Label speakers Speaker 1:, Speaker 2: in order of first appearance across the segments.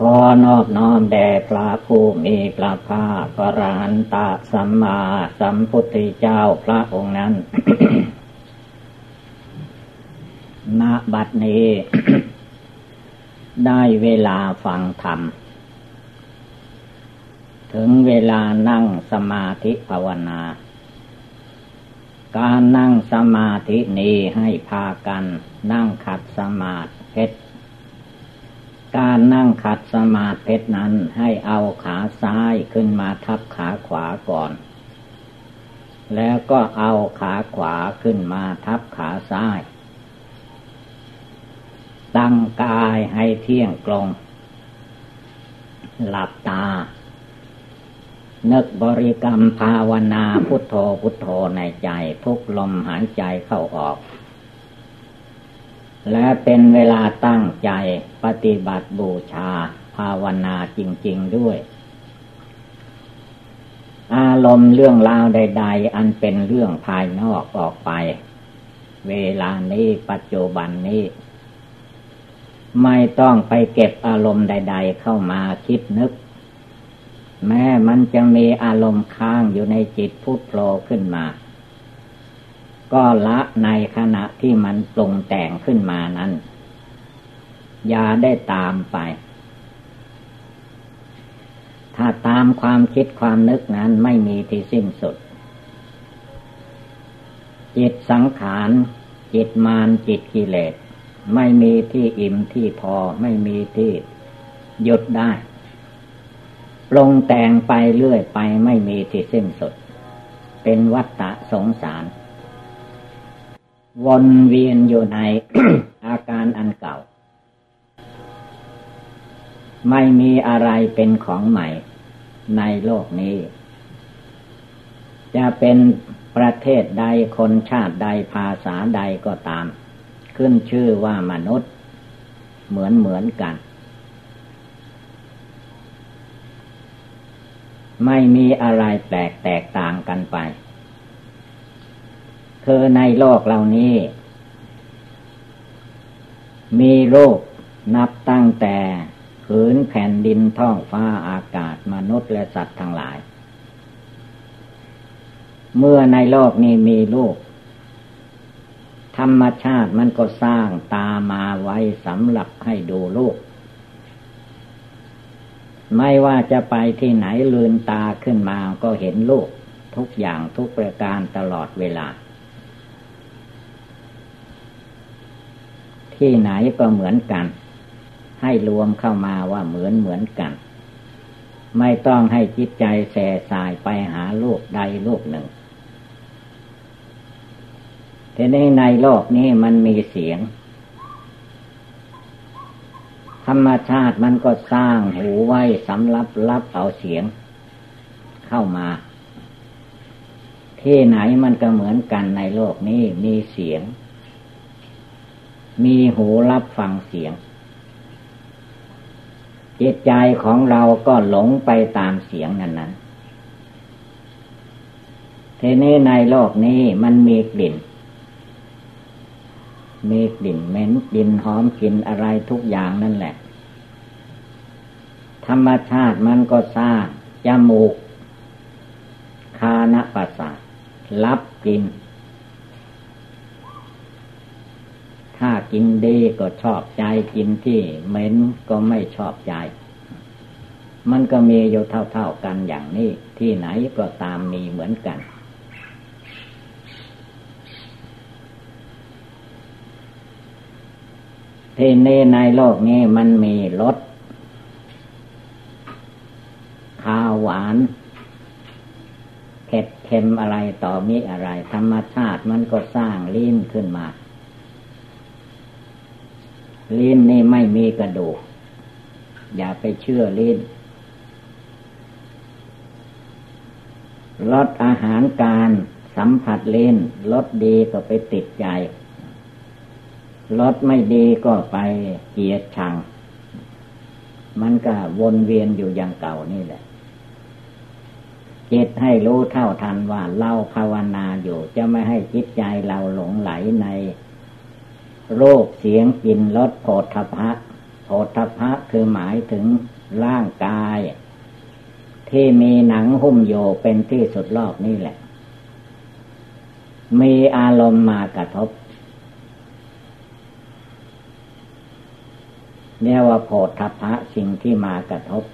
Speaker 1: ขอนอบน้อมแด่พระผู้มีพระภาคพระราหันตสัมมาสัมพุทธเจ้าพระองค์นั้น ณ บัดนี้ ได้เวลาฟังธรรม ถึงเวลานั่งสมาธิภาวนา การนั่งสมาธินี้ให้พากัน นั่งขัดสมาธิ การนั่งขัดสมาธินั้นให้เอาขาซ้ายขึ้นมาทับขาขวาก่อน แล้วก็เอาขาขวาขึ้นมาทับขาซ้าย ตั้งกายให้เที่ยงตรง หลับตา นึกบริกรรมภาวนาพุทโธพุทโธในใจทุกลมหายใจเข้าออก และเป็นเวลาตั้งใจปฏิบัติบูชาภาวนาจริง ๆด้วย อารมณ์เรื่องราวใด ๆ อันเป็นเรื่องภายนอกออกไป เวลานี้ปัจจุบันนี้ ไม่ต้องไปเก็บอารมณ์ใด ๆ เข้ามาคิดนึก แม้มันจะมีอารมณ์ค้างอยู่ในจิตพุทโธขึ้นมา ก็ละในขณะที่มันปรุงแต่งขึ้นมานั้น อย่าได้ตามไป ถ้าตามความคิดความนึกนั้นไม่มีที่สิ้นสุด จิตสังขารจิตมารจิตกิเลส ไม่มีที่อิ่มที่พอไม่มีที่หยุดได้ปรุงแต่งไปเรื่อยไปไม่มีที่สิ้นสุด เป็นวัฏฏะสงสาร วนเวียนอยู่ในอาการอันเก่า ไม่มีอะไรเป็นของใหม่ในโลกนี้ จะเป็นประเทศใดคนชาติใดภาษาใดก็ตาม ขึ้นชื่อว่ามนุษย์ เหมือนเหมือนกัน ไม่มีอะไรแปลกแตกต่างกันไป คือในโลกเหล่านี้ มีโลกนับตั้งแต่ผืนแผ่นดินท้องฟ้าอากาศมนุษย์และสัตว์ทั้งหลาย เมื่อในโลกนี้มีโลกธรรมชาติมันก็สร้างตามาไว้สำหรับให้ดูโลก ไม่ว่าจะไปที่ไหนลืนตาขึ้นมาก็เห็นโลกทุกอย่างทุกประการตลอดเวลา ที่ไหนก็เหมือนกัน ให้รวมเข้ามาว่าเหมือนเหมือนกัน ไม่ต้องให้จิตใจแส่สายไปหาโลกใดโลกหนึ่งทีนี้ในโลกนี้มันมีเสียง ธรรมชาติมันก็สร้างหูไว้สำหรับรับเอาเสียง เข้ามา ที่ไหนมันก็เหมือนกันในโลกนี้มีเสียง มีหูรับฟังเสียง จิตใจของเราก็หลงไปตามเสียงนั้นนั้นเทนี้ในโลกนี้มันมีกลิ่น มีกลิ่นเหม็นกลิ่นหอมกลิ่นอะไรทุกอย่างนั่นแหละ ธรรมชาติมันก็สร้างจมูก คานประสาทรับกลิ่น ถ้ากินดีก็ชอบใจกินที่เหม็นก็ไม่ชอบใจ มันก็มีอยู่เท่าๆกันอย่างนี้ ที่ไหนก็ตามมีเหมือนกัน ที่นี่ในโลกนี้มันมีรสข้าวหวานเผ็ดเค็มอะไรต่อมีอะไร ธรรมชาติมันก็สร้างลิ้นขึ้นมา ลิ้นนี่ไม่มีกระดูก อย่าไปเชื่อลิ้นลดอาหารการสัมผัสเล่นลดดีก็ไปติดใจลดไม่ดีก็ไปเกียดชัง มันก็วนเวียนอยู่อย่างเก่านี่แหละจิตให้รู้เท่าทันว่าเราภาวนาอยู่ จะไม่ให้จิตใจเราหลงไหลใน รคเสียงกลิ่นรสโผฏฐะโผฏฐะคือหมายถึงร่างกาย ที่มีหนังหุ้มโยเป็นที่สุดรอบนี่แหละ มีอารมณ์มากระทบเรียกว่าโผฏฐะสิ่งที่มากระทบ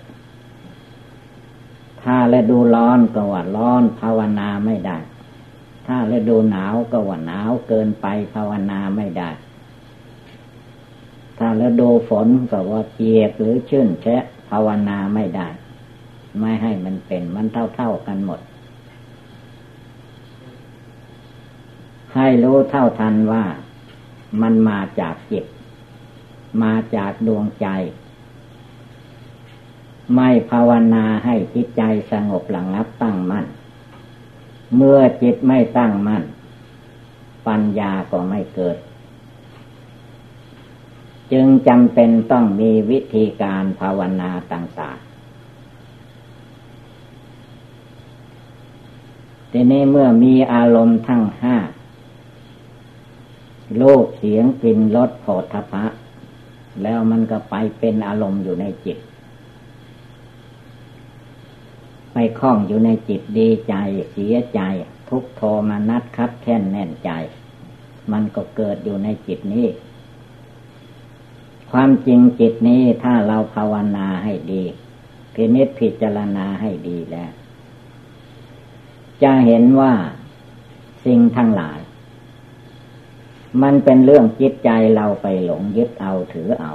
Speaker 1: ถ้าฤดูร้อนก็ว่าร้อนภาวนาไม่ได้ ถ้าฤดูหนาวก็ว่าหนาวเกินไปภาวนาไม่ได้ ถ้าฤดูฝนก็ว่าเปียกหรือชื้นแฉะภาวนาไม่ได้ ไม่ให้มันเป็นมันเท่าๆกันหมด ให้รู้เท่าทันว่ามันมาจากจิต มาจากดวงใจ ไม่ภาวนาให้จิตใจสงบหลังับตั้งมั่น เมื่อจิตไม่ตั้งมั่น ปัญญาก็ไม่เกิด จึงจำเป็นต้องมีวิธีการภาวนาต่างๆทีนี้เมื่อมีอารมณ์ทั้งห้าโลกเสียงกลิ่นรสโผฏฐพะแล้วมันก็ไปเป็นอารมณ์อยู่ในจิต ไปคล้องอยู่ในจิตดีใจ เสียใจ ทุกโทมานัดคับแค้นแน่นใจ มันก็เกิดอยู่ในจิตนี้ ความจริงจิตนี้ถ้าเราภาวนาให้ดีพินิจพิจารณาให้ดีแล้ว จะเห็นว่าสิ่งทั้งหลาย มันเป็นเรื่องจิตใจเราไปหลงยึดเอาถือเอา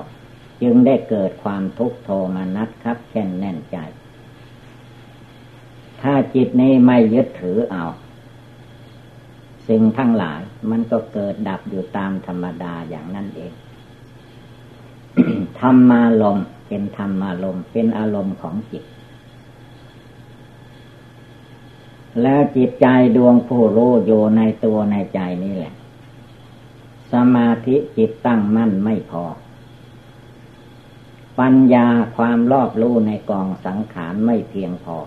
Speaker 1: จึงได้เกิดความทุกข์โทมนัดครับแค่นแน่นใจ ถ้าจิตนี้ไม่ยึดถือเอา สิ่งทั้งหลายมันก็เกิดดับอยู่ตามธรรมดาอย่างนั้นเอง ธรรมาลมเป็นธรรมารมเป็นอารมณ์ของจิต แล้วจิตใจดวงผู้รู้อยู่ในตัวในใจนี่แหละ สมาธิจิตตั้งมั่นไม่พอ ปัญญาความรอบรู้ในกองสังขารไม่เพียงพอ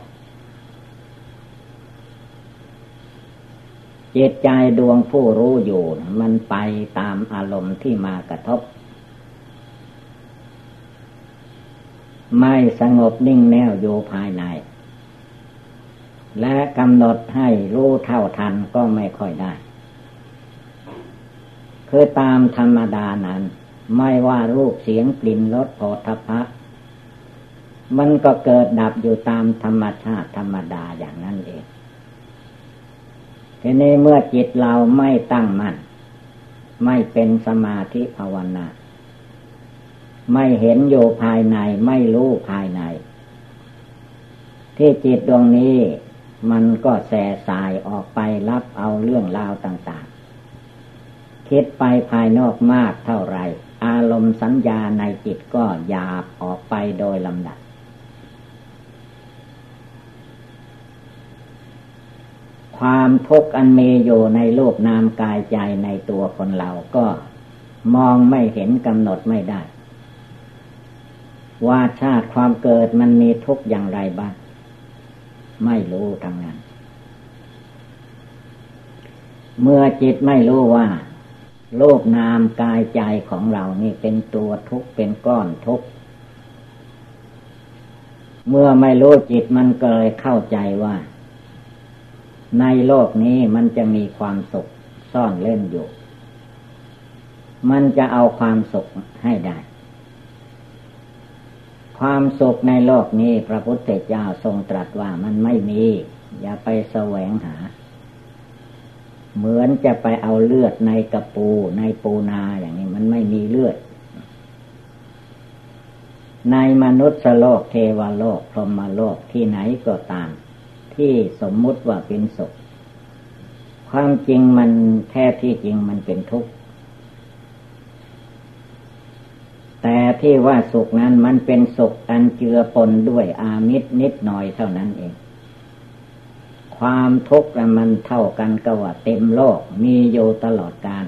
Speaker 1: จิตใจดวงผู้รู้อยู่ มันไปตามอารมณ์ที่มากระทบ ไม่สงบนิ่งแน่วอยู่ภายใน และกำหนดให้รู้เท่าทันก็ไม่ค่อยได้ คือตามธรรมดานั้น ไม่ว่ารูปเสียงกลิ่นรสโผฏฐะมันก็เกิดดับอยู่ตามธรรมชาติธรรมดาอย่างนั้นเองทีนี้เมื่อจิตเราไม่ตั้งมัน่น ไม่เป็นสมาธิภาวนา ไม่เห็นอยู่ภายในไม่รู้ภายใน ที่จิตดวงนี้ มันก็แส่สายออกไปรับเอาเรื่องราวต่าง ๆ คิดไปภายนอกมากเท่าไร อารมณ์สัญญาในจิตก็หยาบออกไปโดยลำดับความทุกข์อันมีอยู่ในรูปนามกายใจในตัวคนเราก็มองไม่เห็นกำหนดไม่ได้ ว่าชาติความเกิดมันมีทุกอย่างไรบ้าง ไม่รู้ทั้งนั้น เมื่อจิตไม่รู้ว่า โลกนามกายใจของเรานี่เป็นตัวทุกข์เป็นก้อนทุกข์เมื่อไม่รู้จิตมันก็เลยเข้าใจว่า ในโลกนี้มันจะมีความสุขซ่อนเล่นอยู่ มันจะเอาความสุขให้ได้ ความสุขในโลกนี้พระพุทธเจ้าทรงตรัสว่ามันไม่มี อย่าไปแสวงหา เหมือนจะไปเอาเลือดในกระปูในปูนาอย่างนี้มันไม่มีเลือด ในมนุษย์โลกเทวโลกพรหมโลกที่ไหนก็ตาม ที่สมมุติว่าเป็นสุข ความจริงมันแท้ที่จริงมันเป็นทุกข์ แต่ที่ว่าสุขนั้นมันเป็นสุขอันเจือปนด้วยอามิตรนิดหน่อยเท่านั้นเอง ความทุกข์มันเท่ากันกับว่าเต็มโลกมีอยู่ตลอดกาล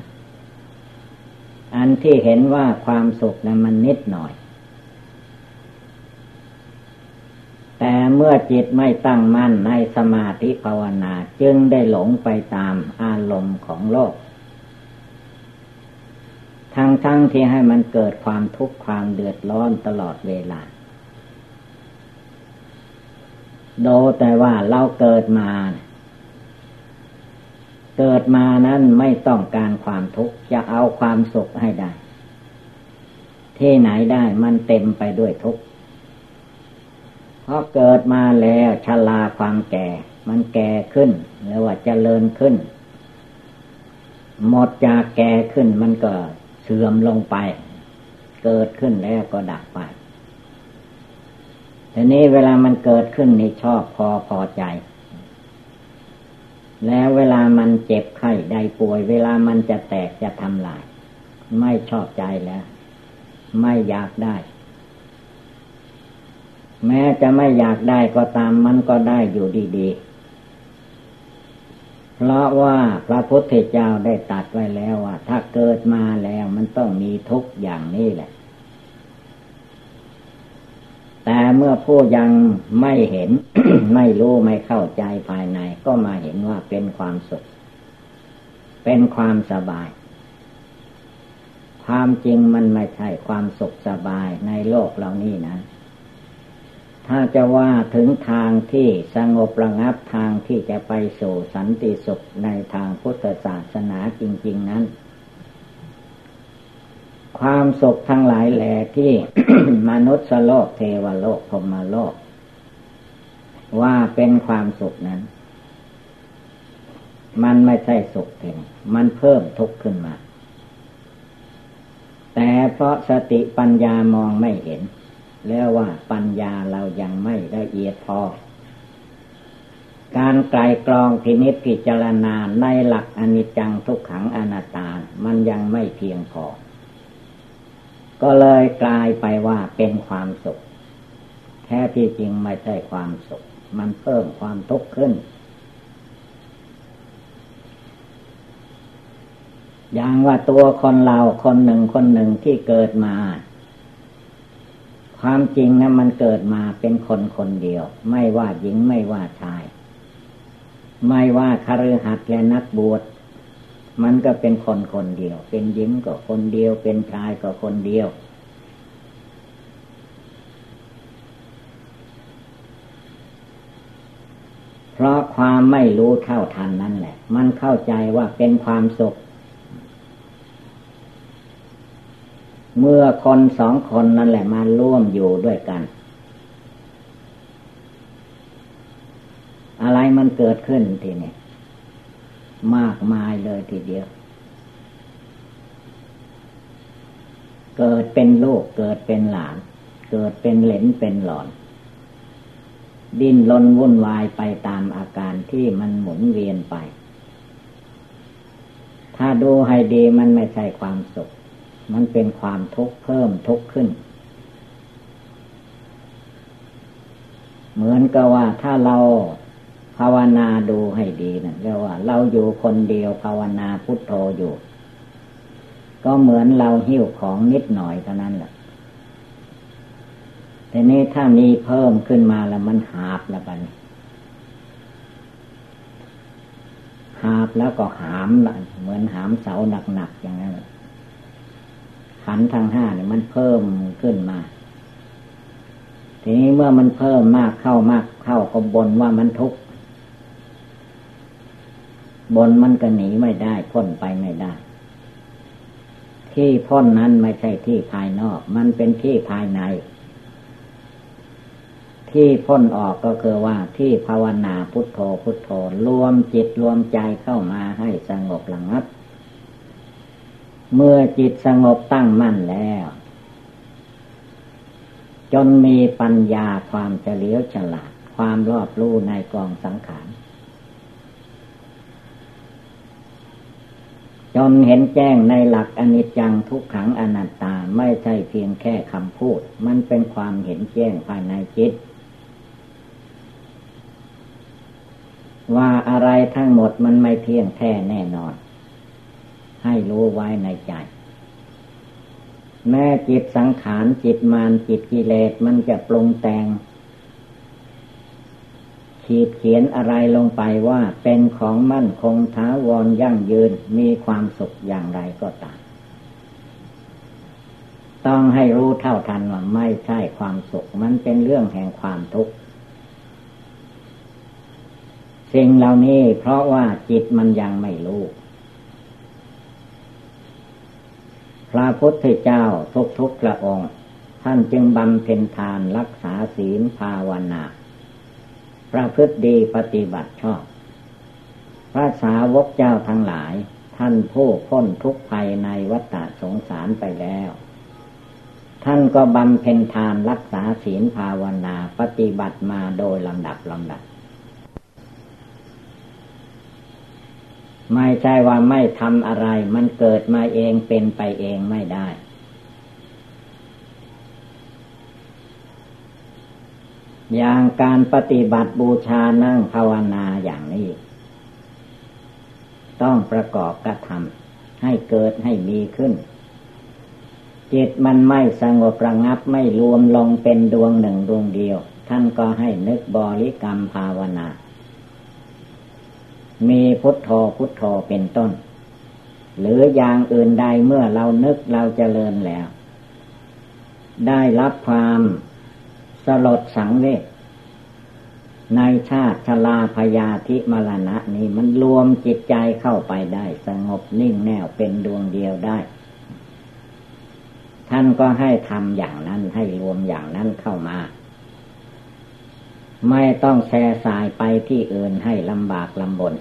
Speaker 1: อันที่เห็นว่าความสุขนั้นมันนิดหน่อย แต่เมื่อจิตไม่ตั้งมั่นในสมาธิภาวนา จึงได้หลงไปตามอารมณ์ของโลก ทั้งทั้งที่ให้มันเกิดความทุกข์ความเดือดร้อนตลอดเวลา โดแต่ว่าเราเกิดมา เกิดมานั้นไม่ต้องการความทุกข์จะเอาความสุขให้ได้ ที่ไหนได้มันเต็มไปด้วยทุกข์เพราะเกิดมาแล้วชลาความแก่ มันแก่ขึ้นหรือว่าจเจริญขึ้นหมดจากแก่ขึ้นมันก็ สื่อมลงไป เกิดขึ้นแล้วก็ดับไปแต่นี้เวลามันเกิดขึ้นนี่ชอบพอพอใจ แล้วเวลามันเจ็บไข้ใดป่วย เวลามันจะแตกจะทำลาย ไม่ชอบใจแล้ว ไม่อยากได้ แม้จะไม่อยากได้ก็ตามมันก็ได้อยู่ดี ๆ เพราะว่าพระพุทธเจ้าได้ตัดไว้แล้วว่า ถ้าเกิดมาแล้วมันต้องมีทุกอย่างนี้แหละ แต่เมื่อผู้ยังไม่เห็น ไม่รู้ไม่เข้าใจภายใน ก็มาเห็นว่าเป็นความสุข เป็นความสบาย ความจริงมันไม่ใช่ความสุขสบายในโลกเหล่านี้นะ ถ้าจะว่าถึงทางที่สงบระงับทางที่จะไปสู่สันติสุขในทางพุทธศาสนาจริง ๆนั้น ความสุขทั้งหลายแหล่ที่มนุษย์โลกเทวโลกพมโลก ว่าเป็นความสุขนั้น มันไม่ใช่สุขเพียงมันเพิ่มทุกข์ขึ้นมา แต่เพราะสติปัญญามองไม่เห็น แล้วว่าปัญญาเรายังไม่ละเอียดพอ การไกลกรองพินิจพิจารณาในหลักอนิจจังทุกขังอนัตตา มันยังไม่เพียงพอ ก็เลยกลายไปว่าเป็นความสุข แท้ที่จริงไม่ใช่ความสุข มันเพิ่มความทุกข์ขึ้นอย่างว่าตัวคนเราคนหนึ่งคนหนึ่งที่เกิดมา ความจริงนะมันเกิดมาเป็นคนคนเดียว ไม่ว่าหญิงไม่ว่าชาย ไม่ว่าคฤหัสถ์และนักบวชมันก็เป็นคนคนเดียว เป็นหญิงก็คนเดียว เป็นชายก็คนเดียว เพราะความไม่รู้เท่าทันนั่นแหละ มันเข้าใจว่าเป็นความสุข เมื่อคนสองคนนั่นแหละมาร่วมอยู่ด้วยกัน อะไรมันเกิดขึ้นทีนี้มากมายเลยทีเดียว เกิดเป็นลูกเกิดเป็นหลาน เกิดเป็นเหลนเป็นหลอน ดิ้นรนวุ่นวายไปตามอาการที่มันหมุนเวียนไป ถ้าดูให้ดีมันไม่ใช่ความสุข มันเป็นความทุกข์เพิ่มทุกข์ขึ้น เหมือนกับว่าถ้าเราภาวนาดูให้ดีนะเรียกว่า เราอยู่คนเดียวภาวนาพุทโธอยู่ ก็เหมือนเราหิ้วของนิดหน่อยเท่านั้นแหละแต่นี้ถ้ามีเพิ่มขึ้นมาแล้วมันหาบแล้วกันหาบแล้วก็หามเหมือนหามเสาหนักๆอย่างนั้น ขันทางห้าเนี่ยมันเพิ่มขึ้นมา ทีนี้เมื่อมันเพิ่มมากเข้ามากเข้าก็บนว่ามันทุกข์บนมันก็หนีไม่ได้พ้นไปไม่ได้ ที่พ้นนั้นไม่ใช่ที่ภายนอก มันเป็นที่ภายใน ที่พ้นออกก็คือว่าที่ภาวนาพุทโธพุทโธรวมจิตรวมใจเข้ามาให้สงบระงับ เมื่อจิตสงบตั้งมั่นแล้ว จนมีปัญญาความเฉลียวฉลาด ความรอบรู้ในกองสังขาร จนเห็นแจ้งในหลักอนิจจังทุกขังอนัตตาไม่ใช่เพียงแค่คำพูด มันเป็นความเห็นแจ้งภายในจิตว่าอะไรทั้งหมดมันไม่เที่ยงแท้แน่นอน ให้รู้ไว้ในใจ แม้จิตสังขารจิตมารจิตกิเลสมันจะปรุงแต่ง ขีดเขียนอะไรลงไปว่าเป็นของมั่นคงท้าวรยั่งยืนมีความสุขอย่างไรก็ตาม ต้องให้รู้เท่าทันว่าไม่ใช่ความสุข มันเป็นเรื่องแห่งความทุกข์สิ่งเหล่านี้เพราะว่าจิตมันยังไม่รู้ พระพุทธเจ้าทุกทุกพระองค์ ท่านจึงบำเพ็ญทานรักษาศีลภาวนาประพฤติดีปฏิบัติชอบ พระสาวกเจ้าทั้งหลาย ท่านผู้พ้นทุกภัยในวัฏสงสารไปแล้ว ท่านก็บำเพ็ญทานรักษาศีลภาวนาปฏิบัติมาโดยลำดับลำดับ ไม่ใช่ว่าไม่ทำอะไร มันเกิดมาเองเป็นไปเองไม่ได้ อย่างการปฏิบัติบูชานั่งภาวนาอย่างนี้ ต้องประกอบกระทำให้เกิดให้มีขึ้น จิตมันไม่สงบระงับไม่รวมลงเป็นดวงหนึ่งดวงเดียว ท่านก็ให้นึกบริกรรมภาวนา มีพุทโธพุทโธเป็นต้น หรืออย่างอื่นใดเมื่อเรานึกเราจเจริญแล้ว ได้รับความสลดสังเวชในชาติชลาพยาธิมรณะนี้มันรวมจิตใจเข้าไปได้ สงบนิ่งแน่วเป็นดวงเดียวได้ ท่านก็ให้ทำอย่างนั้นให้รวมอย่างนั้นเข้ามา ไม่ต้องแช่สายไปที่อื่นให้ลำบากลำบน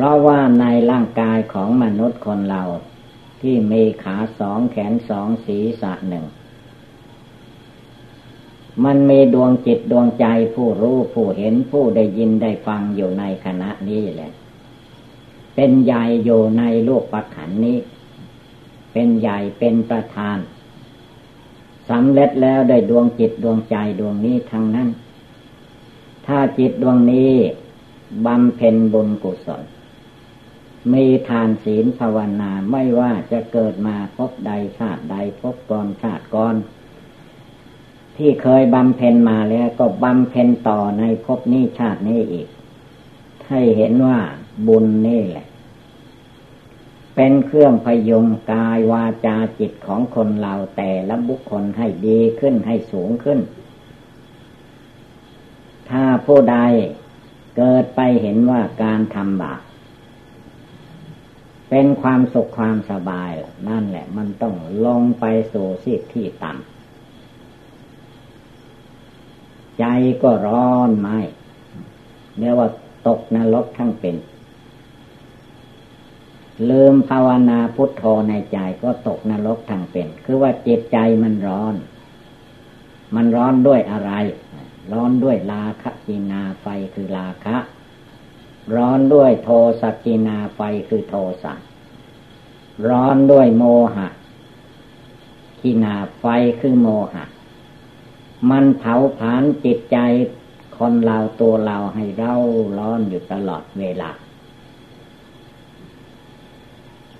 Speaker 1: เพราะว่าในร่างกายของมนุษย์คนเรา ที่มีขาสองแขนสองศีรษะหนึ่ง มันมีดวงจิตดวงใจผู้รู้ผู้เห็นผู้ได้ยินได้ฟังอยู่ในขณะนี้แหละ เป็นใหญ่อยู่ในโลกปัจขันนี้ เป็นใหญ่เป็นประธานสำเร็จแล้วได้ดวงจิตดวงใจดวงนี้ทั้งนั้น ถ้าจิตดวงนี้บำเพ็ญบุญกุศล มีทานศีลภาวนาไม่ว่าจะเกิดมาพบใดชาติใดพบก่อนชาติก่อน ที่เคยบำเพ็ญมาแล้วก็บำเพ็ญต่อในภพนี้ชาตินี้อีก ให้เห็นว่าบุญนี่แหละ เป็นเครื่องพยุงกายวาจาจิตของคนเราแต่ละบุคคลให้ดีขึ้นให้สูงขึ้น ถ้าผู้ใดเกิดไปเห็นว่าการทำบาป เป็นความสุขความสบาย นั่นแหละ มันต้องลงไปสู่สิทที่ต่ำใจก็ร้อนไหมเรียกว่าตกนรกทั้งเป็น ลืมภาวนาพุทโธในใจก็ตกนรกทั้งเป็น คือว่าจิตใจมันร้อน มันร้อนด้วยอะไร ร้อนด้วยราคะกินาไฟคือราคะ ร้อนด้วยโทสกินาไฟคือโทสะร้อนด้วยโมหะกินาไฟคือโมหะ มันเผาผลาญจิตใจคนเราตัวเราให้เร่าร้อนอยู่ตลอดเวลา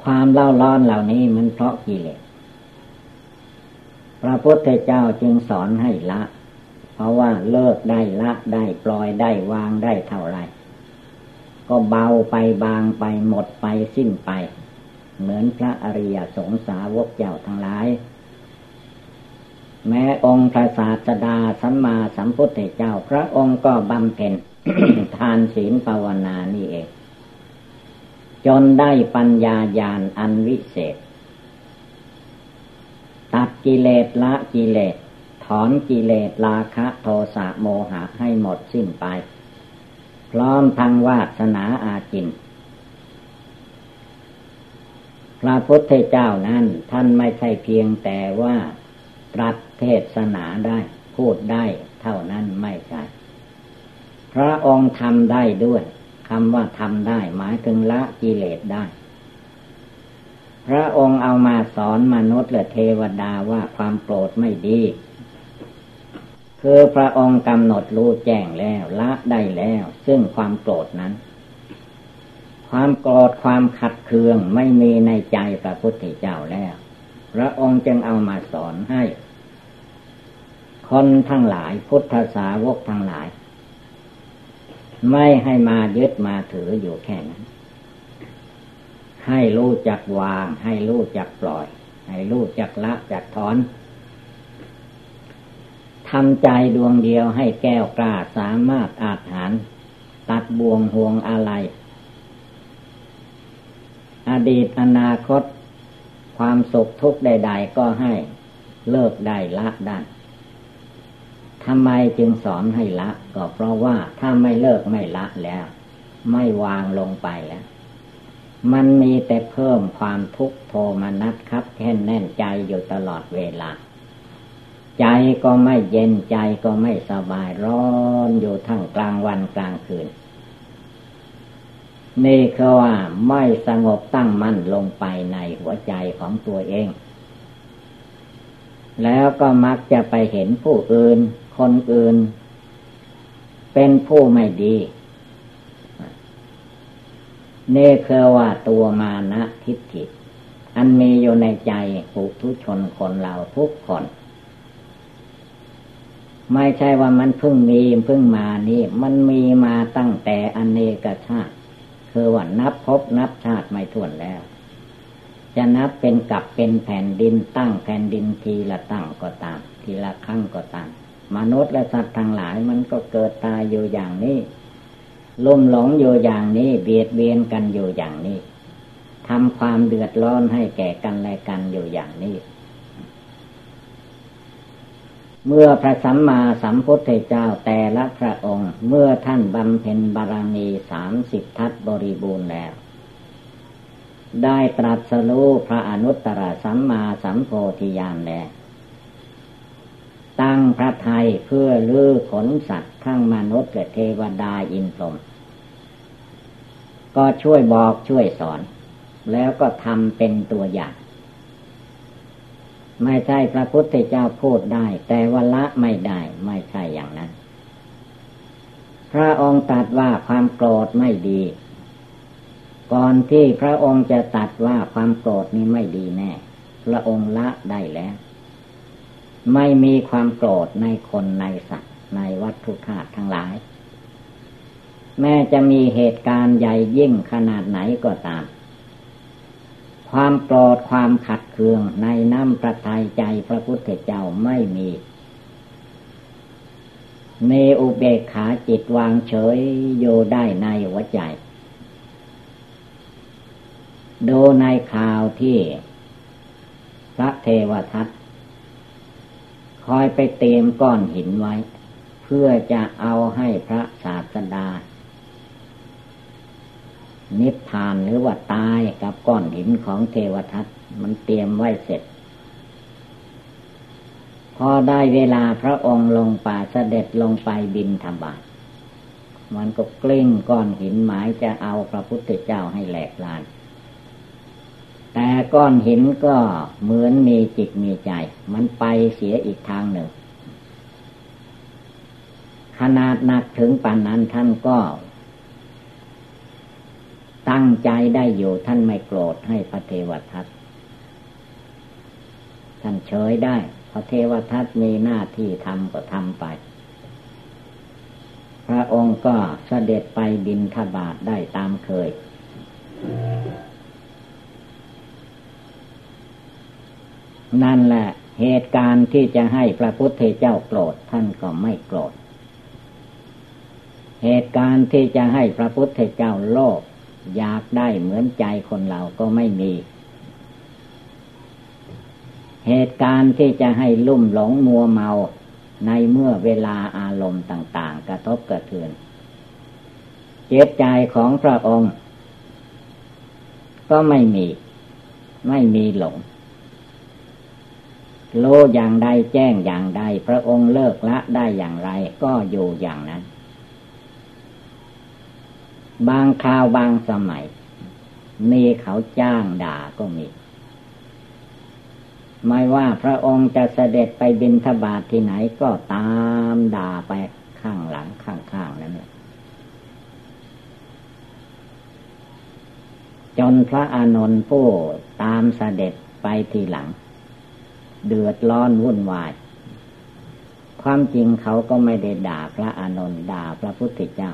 Speaker 1: ความเล่าร้อนเหล่านี้มันเพราะกิเลสพระพุทธเจ้าจึงสอนให้ละ เพราะว่าเลิกได้ละได้ปล่อยได้วางได้เท่าไร ก็เบาไปบางไปหมดไปสิ้นไป เหมือนพระอริยสงสาวกเจ้าทั้งหลาย แม้องค์พระศาสดาสัมมาสัมพุทธเจ้า พระองค์ก็บำเพ็ญทานศีลภาวนานี่เอง จนได้ปัญญาญาณอันวิเศษ ตัดกิเลสละกิเลส ถอนกิเลสราคะโทสะโมหะให้หมดสิ้นไป พร้อมทางวาสนาอาจิน พระพุทธเจ้านั้นท่านไม่ใช่เพียงแต่ว่าตรัสเทศนาได้ พูดได้เท่านั้นไม่ใช่ พระองค์ทำได้ด้วยคำว่าทำได้หมายถึงละกิเลสได้ พระองค์เอามาสอนมนุษย์และเทวดาว่าความโกรธไม่ดี คือพระองค์กำหนดรู้แจ้งแล้วละได้แล้ว ซึ่งความโกรธนั้น ความโกรธความขัดเคืองไม่มีในใจพระพุทธเจ้าแล้ว พระองค์จึงเอามาสอนให้ คนทั้งหลายพุทธสาวกทั้งหลาย ไม่ให้มายึดมาถืออยู่แค่นั้น ให้รู้จักวาง ให้รู้จักปล่อย ให้รู้จักละจักถอน ทำใจดวงเดียวให้แก้วกล้าสามารถอาหาร ตัดบ่วงห่วงอะไร อดีตอนาคต ความสุขทุกข์ใด ๆ ก็ให้เลิกได้ละได้ทำไมจึงสอนให้ละ ก็เพราะว่าถ้าไม่เลิกไม่ละแล้ว ไม่วางลงไปแล้ว มันมีแต่เพิ่มความทุกข์โทมนัสครับแค่นแน่นใจอยู่ตลอดเวลา ใจก็ไม่เย็นใจก็ไม่สบายร้อนอยู่ทั้งกลางวันกลางคืน นี่คือว่าไม่สงบตั้งมั่นลงไปในหัวใจของตัวเอง แล้วก็มักจะไปเห็นผู้อื่น คนอื่น เป็นผู้ไม่ดีนี่คือว่าตัวมานะทิฏฐิ อันมีอยู่ในใจผู้ทุชนคนเราทุกคน ไม่ใช่ว่ามันเพิ่งมีเพิ่งมานี่ มันมีมาตั้งแต่อเนกชาติ คือว่านับพบนับชาติไม่ถ้วนแล้ว จะนับเป็นกับเป็นแผ่นดินตั้งแผ่นดินทีละตั้งก็ตาม ทีละครั้งก็ตาม มนุษย์และสัตว์ทั้งหลายมันก็เกิดตายอยู่อย่างนี้ลุ่มหลงอยู่อย่างนี้ เบียดเบียนกันอยู่อย่างนี้ทำความเดือดร้อนให้แก่กันและกันอยู่อย่างนี้ เมื่อพระสัมมาสัมพุทธเจ้าแต่ละพระองค์ เมื่อท่านบำเพ็ญบารมีสามสิบทัศบริบูรณ์แล้ว ได้ตรัสรู้พระอนุตตรสัมมาสัมโพธิญาณแล้วตั้งพระไทยเพื่อลื้อขนสัตว์ทั้งมนุษย์และเทวดาอินทรมก็ช่วยบอกช่วยสอน แล้วก็ทำเป็นตัวอย่าง ไม่ใช่พระพุทธเจ้าพูดได้ แต่ว่าละไม่ได้ ไม่ใช่อย่างนั้น พระองค์ตัดว่าความโกรธไม่ดี ก่อนที่พระองค์จะตัดว่าความโกรธนี้ไม่ดีแน่ พระองค์ละได้แล้ว ไม่มีความโกรธในคนในสัตว์ ในวัตถุธาตุทั้งหลาย แม้จะมีเหตุการณ์ใหญ่ยิ่งขนาดไหนก็ตาม ความโกรธความขัดเคืองในน้ำประทัยใจพระพุทธเจ้าไม่มีเมอุเบกขาจิตวางเฉยโยได้ในหัวใจ ดูในข่าวที่ พระเทวทัตคอยไปเตรียมก้อนหินไว้ เพื่อจะเอาให้พระศาสดา นิพพานหรือว่าตายกับก้อนหินของเทวทัตมันเตรียมไว้เสร็จ พอได้เวลาพระองค์ลงป่าเสด็จลงไปบินธรรบาตมันก็กลิ้งก้อนหินหมายจะเอาพระพุทธเจ้าให้แหลกลาน แต่ก้อนหินก็เหมือนมีจิตมีใจ มันไปเสียอีกทางหนึ่ง ขนาดหนักถึงปานนั้นท่านก็ ตั้งใจได้อยู่ท่านไม่โกรธให้พระเทวทัตท่านเฉยได้พระเทวทัตมีหน้าที่ทำก็ทำไป พระองค์ก็เสด็จไปบินทบาทได้ตามเคย นั่นแหละเหตุการณ์ที่จะให้พระพุทธเจ้าโกรธท่านก็ไม่โกรธ เหตุการณ์ที่จะให้พระพุทธเจ้าโลภ อยากได้เหมือนใจคนเราก็ไม่มี เหตุการณ์ที่จะให้ลุ่มหลงมัวเมา ในเมื่อเวลาอารมณ์ต่าง ๆ กระทบกระเทือน เจตใจของพระองค์ ก็ไม่มี ไม่มีหลง โลอย่างใดแจ้งอย่างใด พระองค์เลิกละได้อย่างไรก็อยู่อย่างนั้น บางคราวบางสมัย มีเขาจ้างด่าก็มี ไม่ว่าพระองค์จะเสด็จไปบินทบาทที่ไหนก็ตามด่าไปข้างหลังข้างๆนั่นแหละจนพระอานนท์ผู้ตามเสด็จไปทีหลัง เดือดร้อนวุ่นวาย ความจริงเขาก็ไม่ได้ด่าพระอานนท์ด่าพระพุทธเจ้า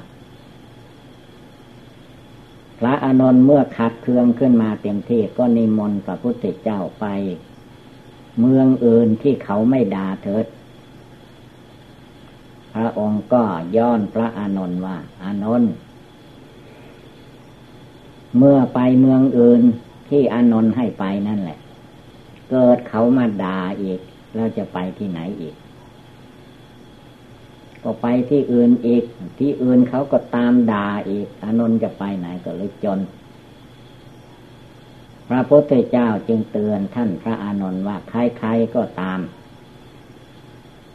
Speaker 1: พระอานนท์เมื่อขัดเคืองขึ้นมาเต็มที่ก็นิมนต์พระพุทธเจ้าไป เมืองอื่นที่เขาไม่ด่าเถิด พระองค์ก็ย้อนพระอานนท์ว่า อานนท์เมื่อไปเมืองอื่นที่อานนท์ให้ไปนั่นแหละ เกิดเขามาด่าอีกแล้วจะไปที่ไหนอีก ก็ไปที่อื่นอีก ที่อื่นเขาก็ตามด่าอีก อานนท์จะไปไหนก็เลยจน พระพุทธเจ้าจึงเตือนท่านพระอานนท์ว่าใครๆก็ตาม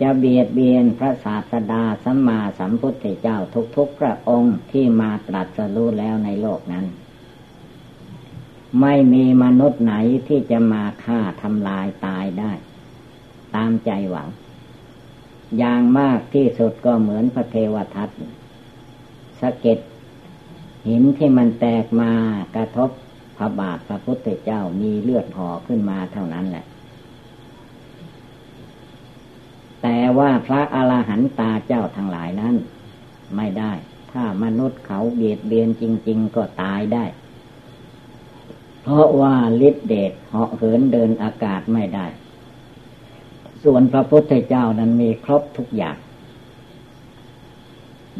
Speaker 1: จะเบียดเบียนพระศาสดาสัมมาสัมพุทธเจ้าทุกๆพระองค์ที่มาตรัสรู้แล้วในโลกนั้น ไม่มีมนุษย์ไหนที่จะมาฆ่าทำลายตายได้ ตามใจหวัง อย่างมากที่สุดก็เหมือนพระเทวทัตสะเก็ดหินที่มันแตกมากระทบพระบาทพระพุทธเจ้ามีเลือดห่อขึ้นมาเท่านั้นแหละ แต่ว่าพระอรหันตาเจ้าทั้งหลายนั้น ไม่ได้ ถ้ามนุษย์เขาเบียดเบียนจริง ๆ ก็ตายได้ เพราะว่าฤทธิเดชเหาะเหินเดินอากาศไม่ได้ ส่วนพระพุทธเจ้านั้นมีครบทุกอย่าง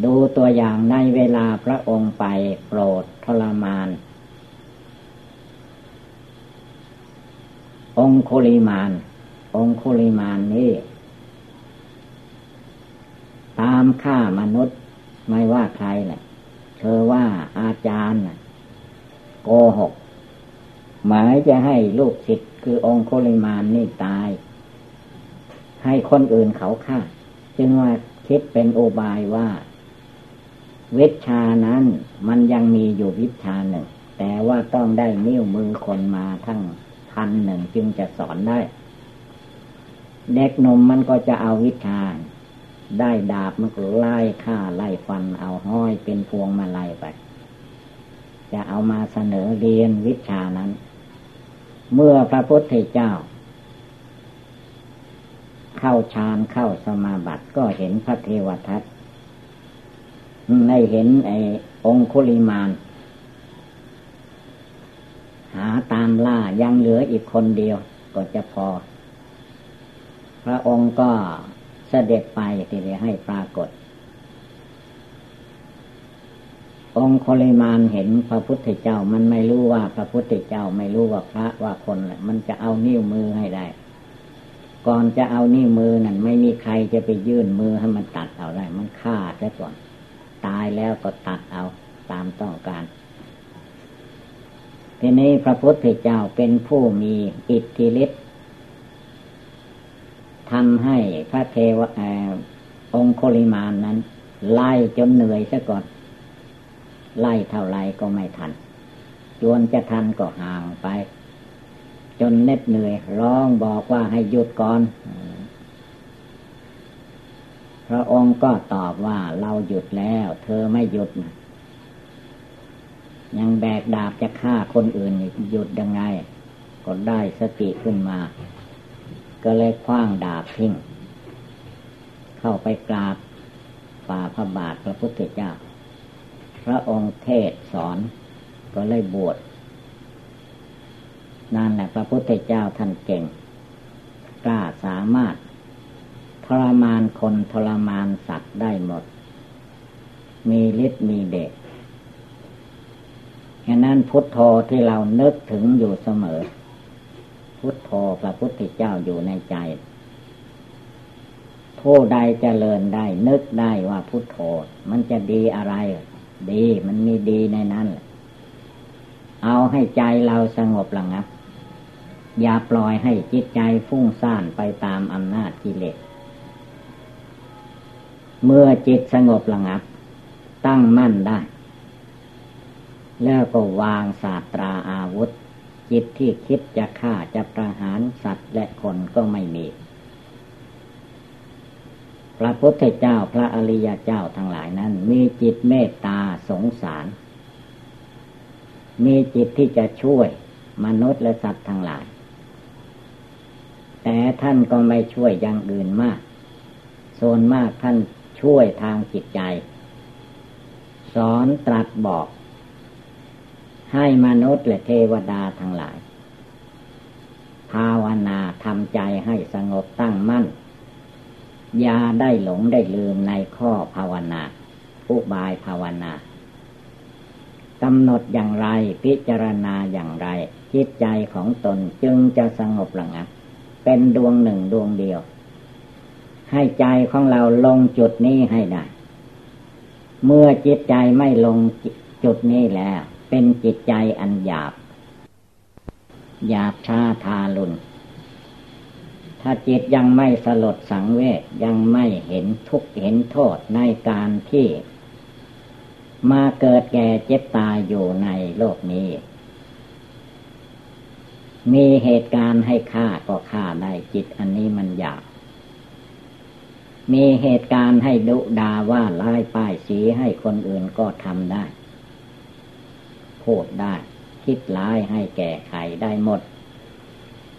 Speaker 1: ดูตัวอย่างในเวลาพระองค์ไปโปรดทรมาน องคุลิมาน องคุลิมานนี่ตามฆ่ามนุษย์ไม่ว่าใครแหละเธอว่าอาจารย์โกหก หมายจะให้ลูกศิษย์คือองค์โคลิมานนี่ตาย ให้คนอื่นเขาฆ่า จึงว่าคิดเป็นโอบายว่าวิชานั้นมันยังมีอยู่วิชาหนึ่ง แต่ว่าต้องได้นิ้วมือคนมาทั้งพันหนึ่งจึงจะสอนได้ เด็กนมมันก็จะเอาวิชาได้ดาบมันก็ไล่ฆ่าไล่ฟันเอาห้อยเป็นพวงมาลัยไป จะเอามาเสนอเรียนวิชานั้น เมื่อพระพุทธเจ้า เข้าฌานเข้าสมาบัติก็เห็นพระเทวทัตในเห็นไอ้องคุลิมาน หาตามล่ายังเหลืออีกคนเดียวก็จะพอ พระองค์ก็เสด็จไปที่จะให้ปรากฏ องค์โคลิมานเห็นพระพุทธเจ้ามันไม่รู้ว่าพระพุทธเจ้าไม่รู้ว่าพระว่าคนแหละมันจะเอานิ้วมือให้ได้ ก่อนจะเอานิ้วมือนั่นไม่มีใครจะไปยื่นมือให้มันตัดเอาได้มันฆ่าซะก่อน ตายแล้วก็ตัดเอาตามต้องการ ทีนี้พระพุทธเจ้าเป็นผู้มีอิทธิฤทธิ์ทำให้พระเทวองค์โคลิมานนั้น ไล่จนเหนื่อยซะก่อน ไล่เท่าไรก็ไม่ทันจวนจะทันก็ห่างไป จนเน็ดเหนื่อย ร้องบอกว่าให้หยุดก่อน พระองค์ก็ตอบว่าเราหยุดแล้ว เธอไม่หยุดนะยังแบกดาบจะฆ่าคนอื่นหยุดยังไง ก็ได้สติขึ้นมา ก็เลยคว้างดาบทิ้งเข้าไปกราบฝ่าพระบาทพระพุทธเจ้า พระองค์เทศสอนก็เลยบวช นั่นแหละพระพุทธเจ้าท่านเก่ง กล้าสามารถ ทรมานคนทรมานสัตว์ได้หมด มีฤทธิ์มีเดชฉะนั้นพุทโธที่เรานึกถึงอยู่เสมอ พุทโธพระพุทธเจ้าอยู่ในใจผู้ใดเจริญได้ นึกได้ว่าพุทโธมันจะดีอะไร ดีมันมีดีในนั้น เอาให้ใจเราสงบระงับ อย่าปล่อยให้จิตใจฟุ้งซ่านไปตามอำนาจกิเลส เมื่อจิตสงบระงับ ตั้งมั่นได้ แล้วก็วางศาสตราอาวุธ จิตที่คิดจะฆ่าจะประหารสัตว์และคนก็ไม่มี พระพุทธเจ้าพระอริยเจ้าทั้งหลายนั้น มีจิตเมตตาสงสาร มีจิตที่จะช่วยมนุษย์และสัตว์ทั้งหลาย แต่ท่านก็ไม่ช่วยอย่างอื่นมาก ส่วนมากท่านช่วยทางจิตใจ สอนตรัสบอก ให้มนุษย์และเทวดาทั้งหลาย ภาวนาทำใจให้สงบตั้งมั่น อย่าได้หลงได้ลืมในข้อภาวนาอุบายภาวนากำหนดอย่างไรพิจารณาอย่างไร จิตใจของตนจึงจะสงบระงับ เป็นดวงหนึ่งดวงเดียว ให้ใจของเราลงจุดนี้ให้ได้ เมื่อจิตใจไม่ลงจุดนี้แล้ว เป็นจิตใจอันหยาบ หยาบชาทาลุนถ้าจิตยังไม่สลดสังเวชยังไม่เห็นทุกข์เห็นโทษในการที่ มาเกิดแก่เจ็บตายอยู่ในโลกนี้ มีเหตุการณ์ให้ฆ่าก็ฆ่าได้จิตอันนี้มันอยากมีเหตุการณ์ให้ดุดาว่าไล่ป้ายสีให้คนอื่นก็ทำได้พูดได้ คิดร้ายให้แก่ไขได้หมด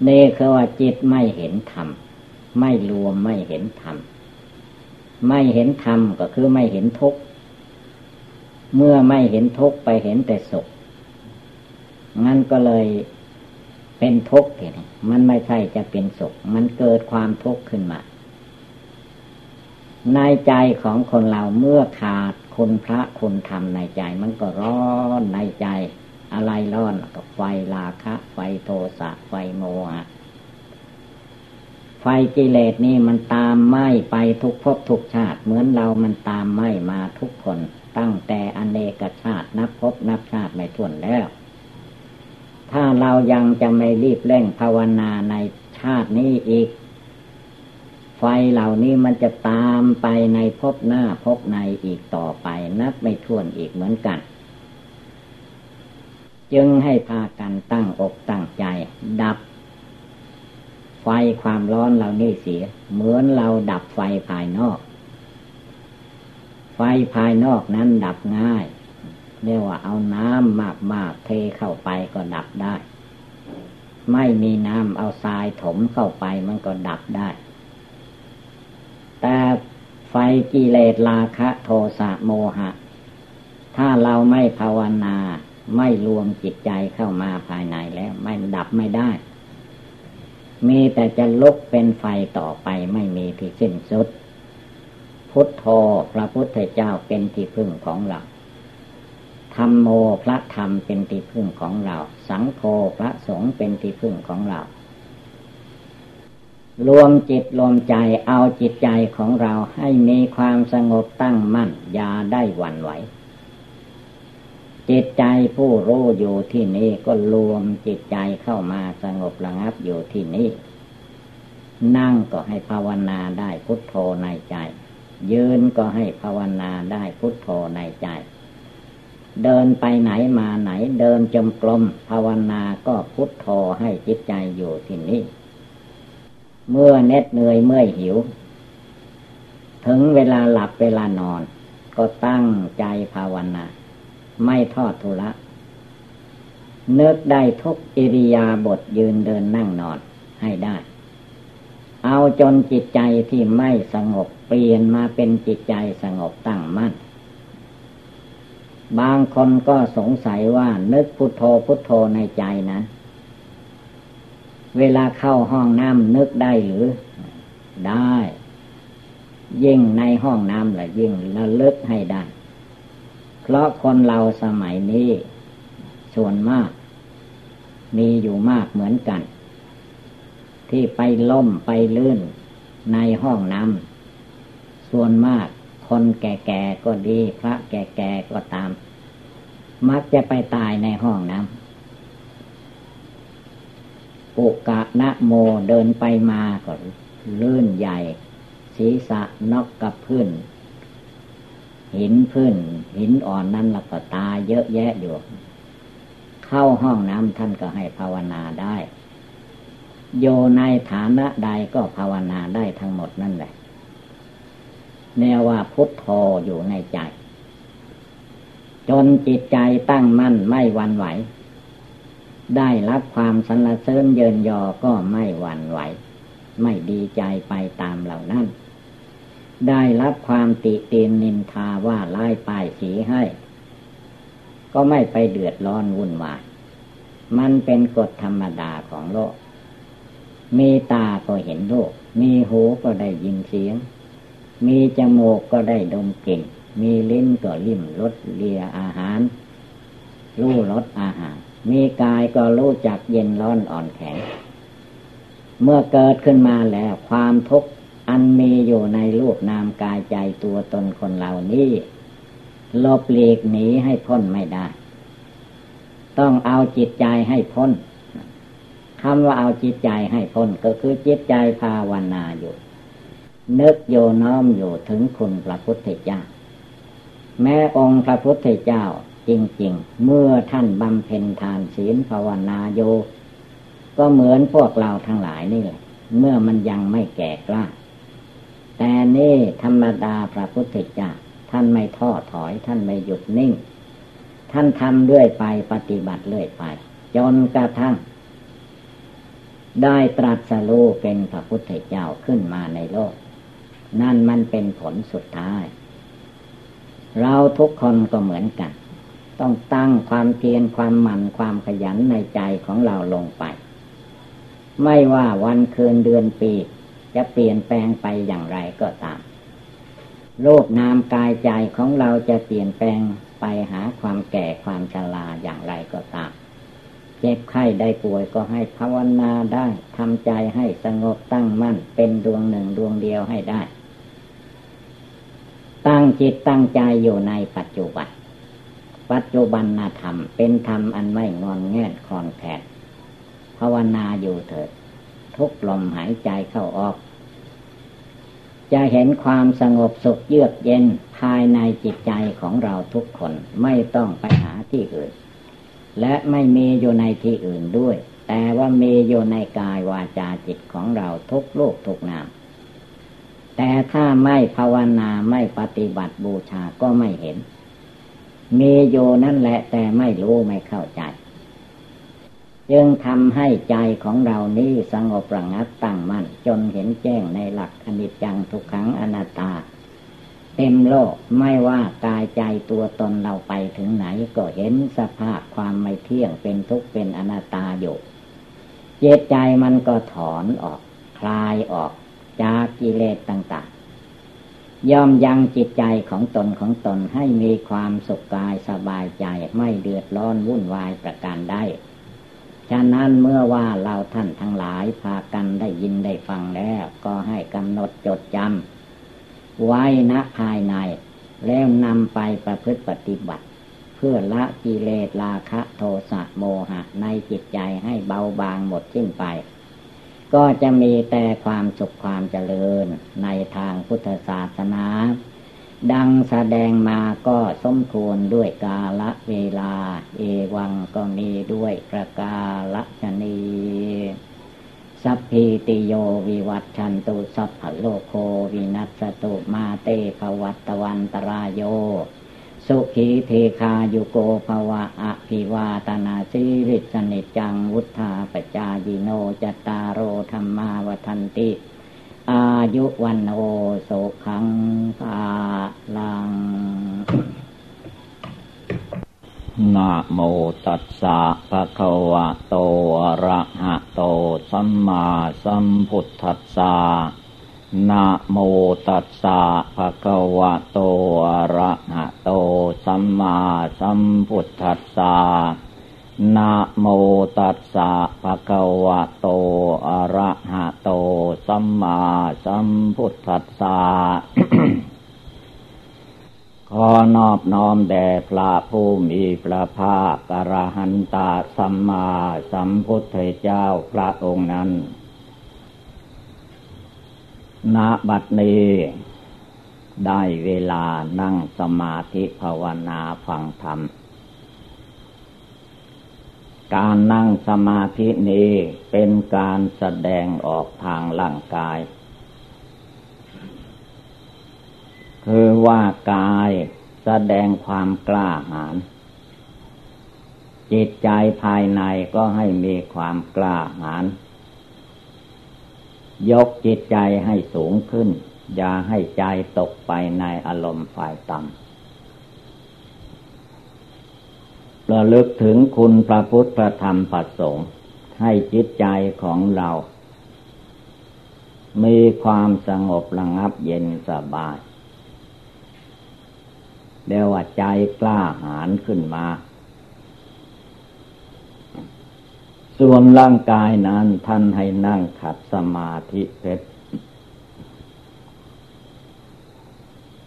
Speaker 1: นี่คือว่าจิตไม่เห็นธรรมไม่รวมไม่เห็นธรรมไม่เห็นธรรมก็คือไม่เห็นทุกข์เมื่อไม่เห็นทุกข์ไปเห็นแต่สุขงั้นก็เลย เป็นทุกข์เห็นมันไม่ใช่จะเป็นสุข มันเกิดความทุกข์ขึ้นมา ในใจของคนเราเมื่อขาดคุณพระคุณธรรมในใจ มันก็ร้อนในใจ อะไรร้อนก็ไฟลาคะ ไฟโทสะไฟโมหะไฟกิเลสนี่มันตามไหมไปทุกภพทุกชาติ เหมือนเรามันตามไหมมาทุกคน ตั้งแต่อเนกชาตินับภพนับชาติไม่ถ้วนแล้ว ถ้าเรายังจะไม่รีบเร่งภาวนาในชาตินี้อีก ไฟเหล่านี้มันจะตามไปในภพหน้าภพในอีกต่อไป นับไม่ถ้วนอีกเหมือนกัน จึงให้พากันตั้งอกตั้งใจ ดับ ไฟความร้อนเหล่านี้เสีย เหมือนเราดับไฟภายนอก ไฟภายนอกนั้นดับง่าย เรียกว่าเอาน้ำมากมากเทเข้าไปก็ดับได้ ไม่มีน้ำเอาทรายถมเข้าไปมันก็ดับได้ แต่ไฟกิเลสราคะโทสะโมหะ ถ้าเราไม่ภาวนาไม่รวมจิตใจเข้ามาภายในแล้วไม่ดับไม่ได้ มีแต่จะลุกเป็นไฟต่อไปไม่มีที่สิ้นสุด พุทโธพระพุทธเจ้าเป็นที่พึ่งของเรา ธรรมโมพระธรรมเป็นที่พึ่งของเรา สังโฆพระสงฆ์เป็นที่พึ่งของเรา รวมจิตรวมใจเอาจิตใจของเราให้มีความสงบตั้งมั่นอย่าได้หวั่นไหว จิตใจผู้รู้อยู่ที่นี้ก็รวมจิตใจเข้ามาสงบระงับอยู่ที่นี้นั่งก็ให้ภาวนาได้พุทโธในใจ ยืนก็ให้ภาวนาได้พุทโธในใจ เดินไปไหนมาไหนเดินจมกลมภาวนาก็พุทโธให้จิตใจอยู่ที่นี้ เมื่อเน็ดเหนื่อยเมื่อยหิว ถึงเวลาหลับเวลานอน ก็ตั้งใจภาวนา ไม่ทอดทุระเนึกได้ทุกอิริยาบถยืนเดินนั่งนอนให้ได้ เอาจนจิตใจที่ไม่สงบเปลี่ยนมาเป็นจิตใจสงบตั้งมั่น บางคนก็สงสัยว่านึกพุทโธพุทโธในใจนั้นเวลาเข้าห้องน้ำนึกได้หรือ ได้ ยิ่งในห้องน้ำแหละยิ่งระลึกให้ได้ เพราะคนเราสมัยนี้ ส่วนมาก มีอยู่มากเหมือนกัน ที่ไปล่มไปลื่นในห้องน้ำส่วนมากคนแก่ๆก็ดี พระแก่ๆก็ตาม มักจะไปตายในห้องน้ำปุกะนะโมเดินไปมาก็ลื่นใหญ่ ศีรษะนอกกับพื้น หินพื้น หินอ่อนนั้นแล้วก็ตาเยอะแยะอยู่ เข้าห้องน้ำท่านก็ให้ภาวนาได้ โยในฐานะใดก็ภาวนาได้ทั้งหมดนั่นแหละแนวว่าพุทโธอยู่ในใจ จนจิตใจตั้งมั่นไม่หวั่นไหว ได้รับความสรรเสริญเยินยอก็ไม่หวั่นไหว ไม่ดีใจไปตามเหล่านั้น ได้รับความติเตียนนินทาว่าไล่ป้ายสีให้ ก็ไม่ไปเดือดร้อนวุ่นวายมันเป็นกฎธรรมดาของโลก มีตาก็เห็นโลก มีหูก็ได้ยินเสียง มีจมูกก็ได้ดมกลิ่น มีลิ้นก็ลิ้มรสเลียอาหาร รู้รสอาหาร มีกายก็รู้จักเย็นร้อนอ่อนแข็ง เมื่อเกิดขึ้นมาแล้ว ความทุกข์อันมีอยู่ในรูปนามกายใจตัวตนคนเหล่านี้ลบเลีกหนีให้พ้นไม่ได้ ต้องเอาจิตใจให้พ้นคำว่าเอาจิตใจให้พ้นก็คือจิตใจภาวนาอยู่ นึกโยน้อมอยู่ถึงคุณพระพุทธเจ้า แม้องค์พระพุทธเจ้าจริง ๆ เมื่อท่านบำเพ็ญทานศีลภาวนาโย ก็เหมือนพวกเราทั้งหลายนี่แหละ เมื่อมันยังไม่แก่กล้า แต่นี่ธรรมดาพระพุทธเจ้าท่านไม่ท้อถอยท่านไม่หยุดนิ่ง ท่านทำเรื่อยไปปฏิบัติเรื่อยไปจนกระทั่ง ได้ตรัสรู้เป็นพระพุทธเจ้าขึ้นมาในโลก นั่นมันเป็นผลสุดท้าย เราทุกคนก็เหมือนกัน ต้องตั้งความเพียรความหมั่นความขยันในใจของเราลงไป ไม่ว่าวันคืนเดือนปี จะเปลี่ยนแปลงไปอย่างไรก็ตามโลกนามกายใจของเราจะเปลี่ยนแปลงไปหาความแก่ความชราอย่างไรก็ตามเจ็บไข้ได้ป่วยก็ให้ภาวนาได้ทำใจให้สงบตั้งมั่นเป็นดวงหนึ่งดวงเดียวให้ได้ ตั้งจิตตั้งใจอยู่ในปัจจุบัน ปัจจุบันนาธรรมเป็นธรรมอันไม่งอนแง่คอนแผดภาวนาอยู่เถิด ทุกลมหายใจเข้าออก จะเห็นความสงบสุขเยือกเย็นภายในจิตใจของเราทุกคนไม่ต้องไปหาที่อื่น และไม่มีอยู่ในที่อื่นด้วย แต่ว่ามีอยู่ในกายวาจาจิตของเราทุกโลกทุกนาม แต่ถ้าไม่ภาวนาไม่ปฏิบัติบูชาก็ไม่เห็น มีอยู่นั่นแหละแต่ไม่รู้ไม่เข้าใจ จึงทำให้ใจของเรานี้สงบระงับตั้งมั่น จนเห็นแจ้งในหลักอนิจจังทุกขังอนัตตา เต็มโลกไม่ว่ากายใจตัวตนเราไปถึงไหนก็เห็นสภาพความไม่เที่ยงเป็นทุกข์เป็นอนัตตาอยู่เจตใจมันก็ถอนออก คลายออก จากกิเลสต่างๆ ย่อมยังจิตใจของตนของตนให้มีความสุขกายสบายใจไม่เดือดร้อนวุ่นวายประการใดฉะนั้นเมื่อว่าเราท่านทั้งหลายพากันได้ยินได้ฟังแล้ว ก็ให้กำหนดจดจำไว้ณภายใน แล้วนำไปประพฤติปฏิบัติ เพื่อละกิเลสราคะโทสะโมหะในจิตใจให้เบาบางหมดสิ้นไป ก็จะมีแต่ความสุขความเจริญในทางพุทธศาสนา ดังแสดงมาก็สมควรด้วยกาละเวลา เอวังก็มีด้วยประกาละชนีสัพพิติโยวิวัตชันตุสัพพโลโควินัสตุมาเตภวัตวันตรายโย สุขีเทคายุโกภวะอภิวาตนาสิริสนิจังวุธาปจายิโนจตารโรธรรมาวทันติ อายุวันโอโสขังภาลัง
Speaker 2: นะโมตัสสะภะคะวะโตอะระหะโต สัมมาสัมพุทธัสสะ นะโมตัสสะภะคะวะโตอะระหะโต สัมมาสัมพุทธัสสะนะโมตัสสะภะคะวะโตอะระหะโต สัมมาสัมพุทธัสสะขอนอบน้อมแด่พระผู้มีพระภาคอรหันตาสัมมาสัมพุทธเจ้าพระองค์นั้น ณบัดนี้ ได้เวลานั่งสมาธิภาวนาฟังธรรม การนั่งสมาธินี้เป็นการแสดงออกทางร่างกาย คือว่ากายแสดงความกล้าหาญจิตใจภายในก็ให้มีความกล้าหาญ ยกจิตใจให้สูงขึ้น อย่าให้ใจตกไปในอารมณ์ฝ่ายต่ำระลึกถึงคุณพระพุทธพระธรรมพระสงฆ์ให้จิตใจของเรา มีความสงบระงับเย็นสบายเดียวว่าใจกล้าหาญขึ้นมา ส่วนร่างกายนั้นท่านให้นั่งขัดสมาธิเพชร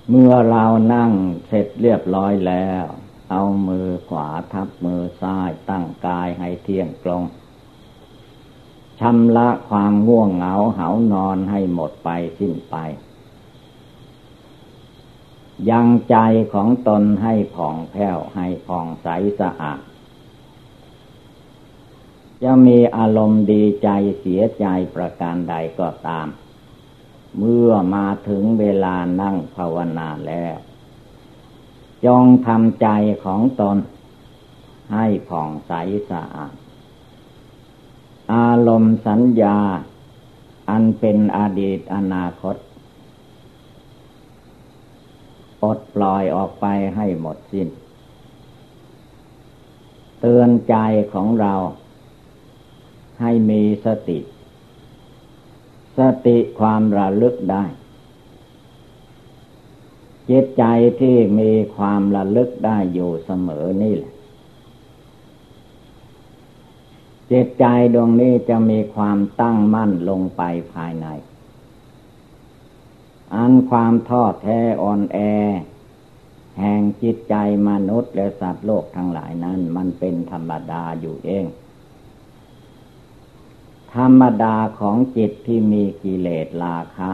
Speaker 2: เมื่อเรานั่งเสร็จเรียบร้อยแล้ว เอามือขวาทับมือซ้ายตั้งกายให้เที่ยงตรงชำระความง่วงเหงาเหานอนให้หมดไปสิ้นไป ยังใจของตนให้ผ่องแผ้วให้ผ่องใสสะอาด จะมีอารมณ์ดีใจเสียใจประการใดก็ตาม เมื่อมาถึงเวลานั่งภาวนาแล้ว จงทำใจของตน ให้ผ่องใสสะอาด อารมณ์สัญญา อันเป็นอดีตอนาคตปลดปล่อยออกไปให้หมดสิน้น เตือนใจของเรา ให้มีสติ สติความระลึกได้ จิตใจที่มีความระลึกได้อยู่เสมอนี่แหละจิตใจดวงนี้จะมีความตั้งมั่นลงไปภายใน อันความท้อแท้อ่อนแอ แห่งจิตใจมนุษย์และสัตว์โลกทั้งหลายนั้น มันเป็นธรรมดาอยู่เอง ธรรมดาของจิตที่มีกิเลสราคะ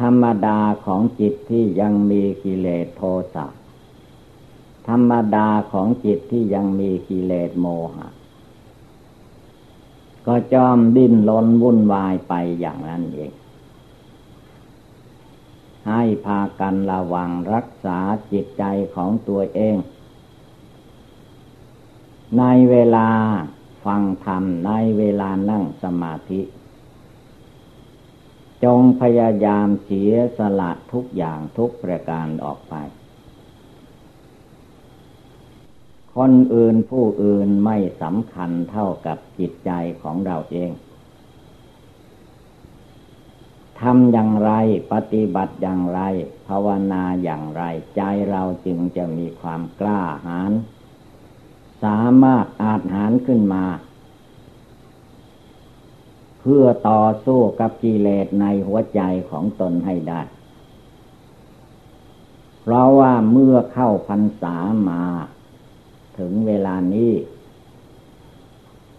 Speaker 2: ธรรมดาของจิตที่ยังมีกิเลสโทสะ ธรรมดาของจิตที่ยังมีกิเลสโมหะ ก็จอมดิ้นรนวุ่นวายไปอย่างนั้นเอง ให้พากันระวังรักษาจิตใจของตัวเอง ในเวลา ฟังธรรมในเวลานั่งสมาธิ จงพยายามเสียสละทุกอย่างทุกประการออกไป คนอื่นผู้อื่นไม่สำคัญเท่ากับจิตใจของเราเองทำอย่างไรปฏิบัติอย่างไร ภาวนาอย่างไร ใจเราจึงจะมีความกล้าหาญ สามารถอาจหารขึ้นมา เพื่อต่อสู้กับกิเลสในหัวใจของตนให้ได้ เพราะว่าเมื่อเข้าพรรษามา ถึงเวลานี้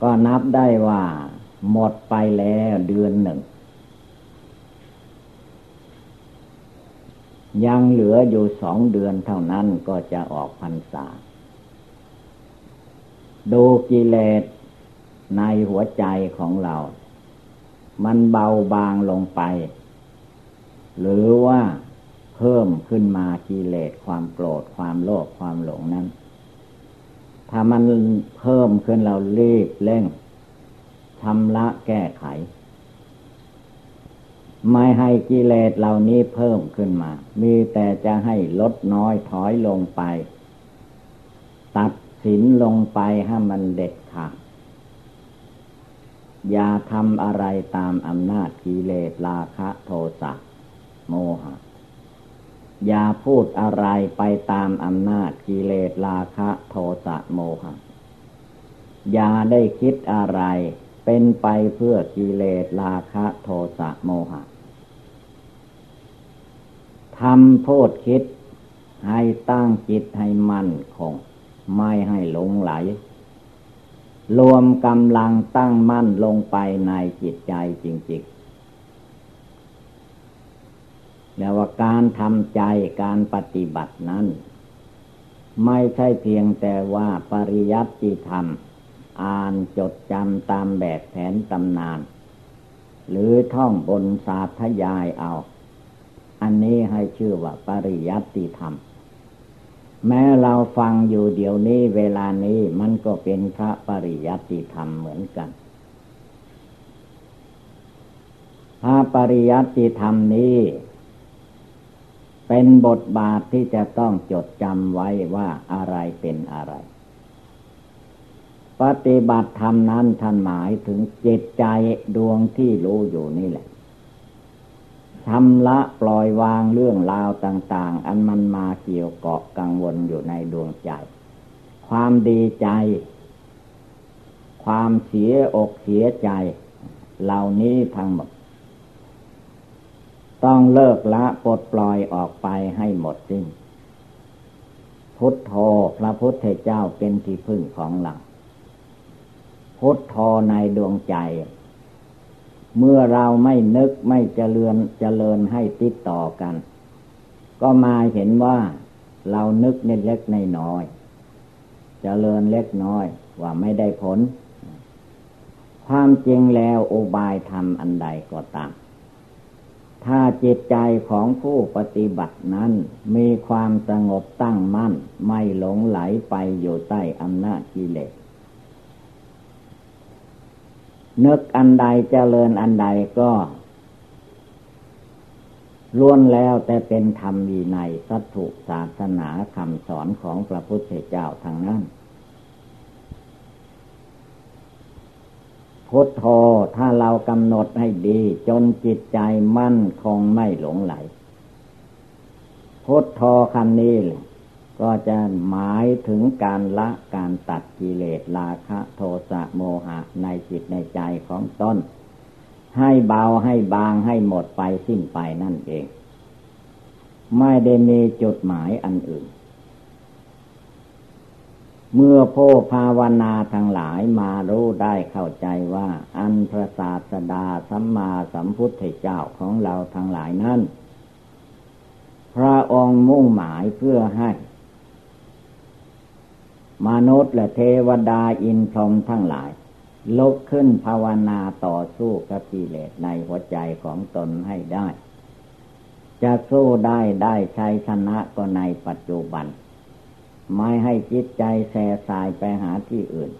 Speaker 2: ก็นับได้ว่า หมดไปแล้วเดือนหนึ่ง ยังเหลืออยู่สองเดือนเท่านั้นก็จะออกพรรษา ดูกิเลสในหัวใจของเรา มันเบาบางลงไป หรือว่าเพิ่มขึ้นมากิเลสความโกรธความโลภความหลงนั้น ถ้ามันเพิ่มขึ้นเรารีบเร่งทำละแก้ไข ไม่ให้กิเลสเหล่านี้เพิ่มขึ้นมา มีแต่จะให้ลดน้อยถอยลงไป ตัด สินลงไปให้มันเด็ดขาดอย่าทำอะไรตามอำนาจกิเลสราคะโทสะโมหะ อย่าพูดอะไรไปตามอำนาจกิเลสราคะโทสะโมหะ อย่าได้คิดอะไรเป็นไปเพื่อกิเลสราคะโทสะโมหะทำพูดคิดให้ตั้งจิตให้มั่นคง ไม่ให้หลงไหล รวมกำลังตั้งมั่นลงไปในจิตใจจริงๆแล้วว่าการทำใจการปฏิบัตินั้น
Speaker 1: ไม่ใช่เพียงแต่ว่าปริยัติธรรม อ่านจดจำตามแบบแผนตำนาน หรือท่องบนสาธยายเอา อันนี้ให้ชื่อว่าปริยัติธรรม แม้เราฟังอยู่เดี๋ยวนี้เวลานี้มันก็เป็นพระปริยัติธรรมเหมือนกัน พระปริยัติธรรมนี้ เป็นบทบาทที่จะต้องจดจำไว้ว่าอะไรเป็นอะไร ปฏิบัติธรรมนั้นท่านหมายถึงจิตใจดวงที่รู้อยู่นี่แหละ ทำละปล่อยวางเรื่องราวต่าง ๆ อันมันมาเกี่ยวเกาะกังวลอยู่ในดวงใจ ความดีใจ ความเสียอกเสียใจ เหล่านี้ทั้งหมด ต้องเลิกละปลดปล่อยออกไปให้หมดสิ้นพุทโธพระพุทธเจ้าเป็นที่พึ่งของเราพุทโธในดวงใจ เมื่อเราไม่นึกไม่เจริญเจริญให้ติดต่อกัน ก็มาเห็นว่าเรานึกเล็กเล็กในน้อย เจริญเล็กน้อยว่าไม่ได้ผล ความจริงแล้วอุบายธรรมอันใดก็ตาม ถ้าจิตใจของผู้ปฏิบัตินั้นมีความสงบตั้งมั่น ไม่หลงไหลไปอยู่ใต้อำนาจกิเลส นึกอันใดเจริญอันใดก็ล้วนแล้วแต่เป็นธรรมวีในสัตถุศาสนาคำสอนของพระพุทธเจ้าทางนั้นพุทโธถ้าเรากำหนดให้ดี จนจิตใจมั่นคงไม่หลงไหลพุทโธคำนี้ ก็จะหมายถึงการละการตัดกิเลสราคะโทสะโมหะในจิตในใจของตนให้เบาให้บางให้หมดไปสิ้นไปนั่นเอง ไม่ได้มีจุดหมายอันอื่น เมื่อโพภาวนาทั้งหลายมารู้ได้เข้าใจว่า อันพระศาสดาสัมมาสัมพุทธเจ้าของเราทั้งหลายนั้นพระองค์มุ่งหมายเพื่อให้ มนุษย์และเทวดาอินพรหมทั้งหลาย ลุกขึ้นภาวนาต่อสู้กับกิเลสในหัวใจของตนให้ได้ จะสู้ได้ได้ชัยชนะก็ในปัจจุบัน ไม่ให้จิตใจแส่สายไปหาที่อื่น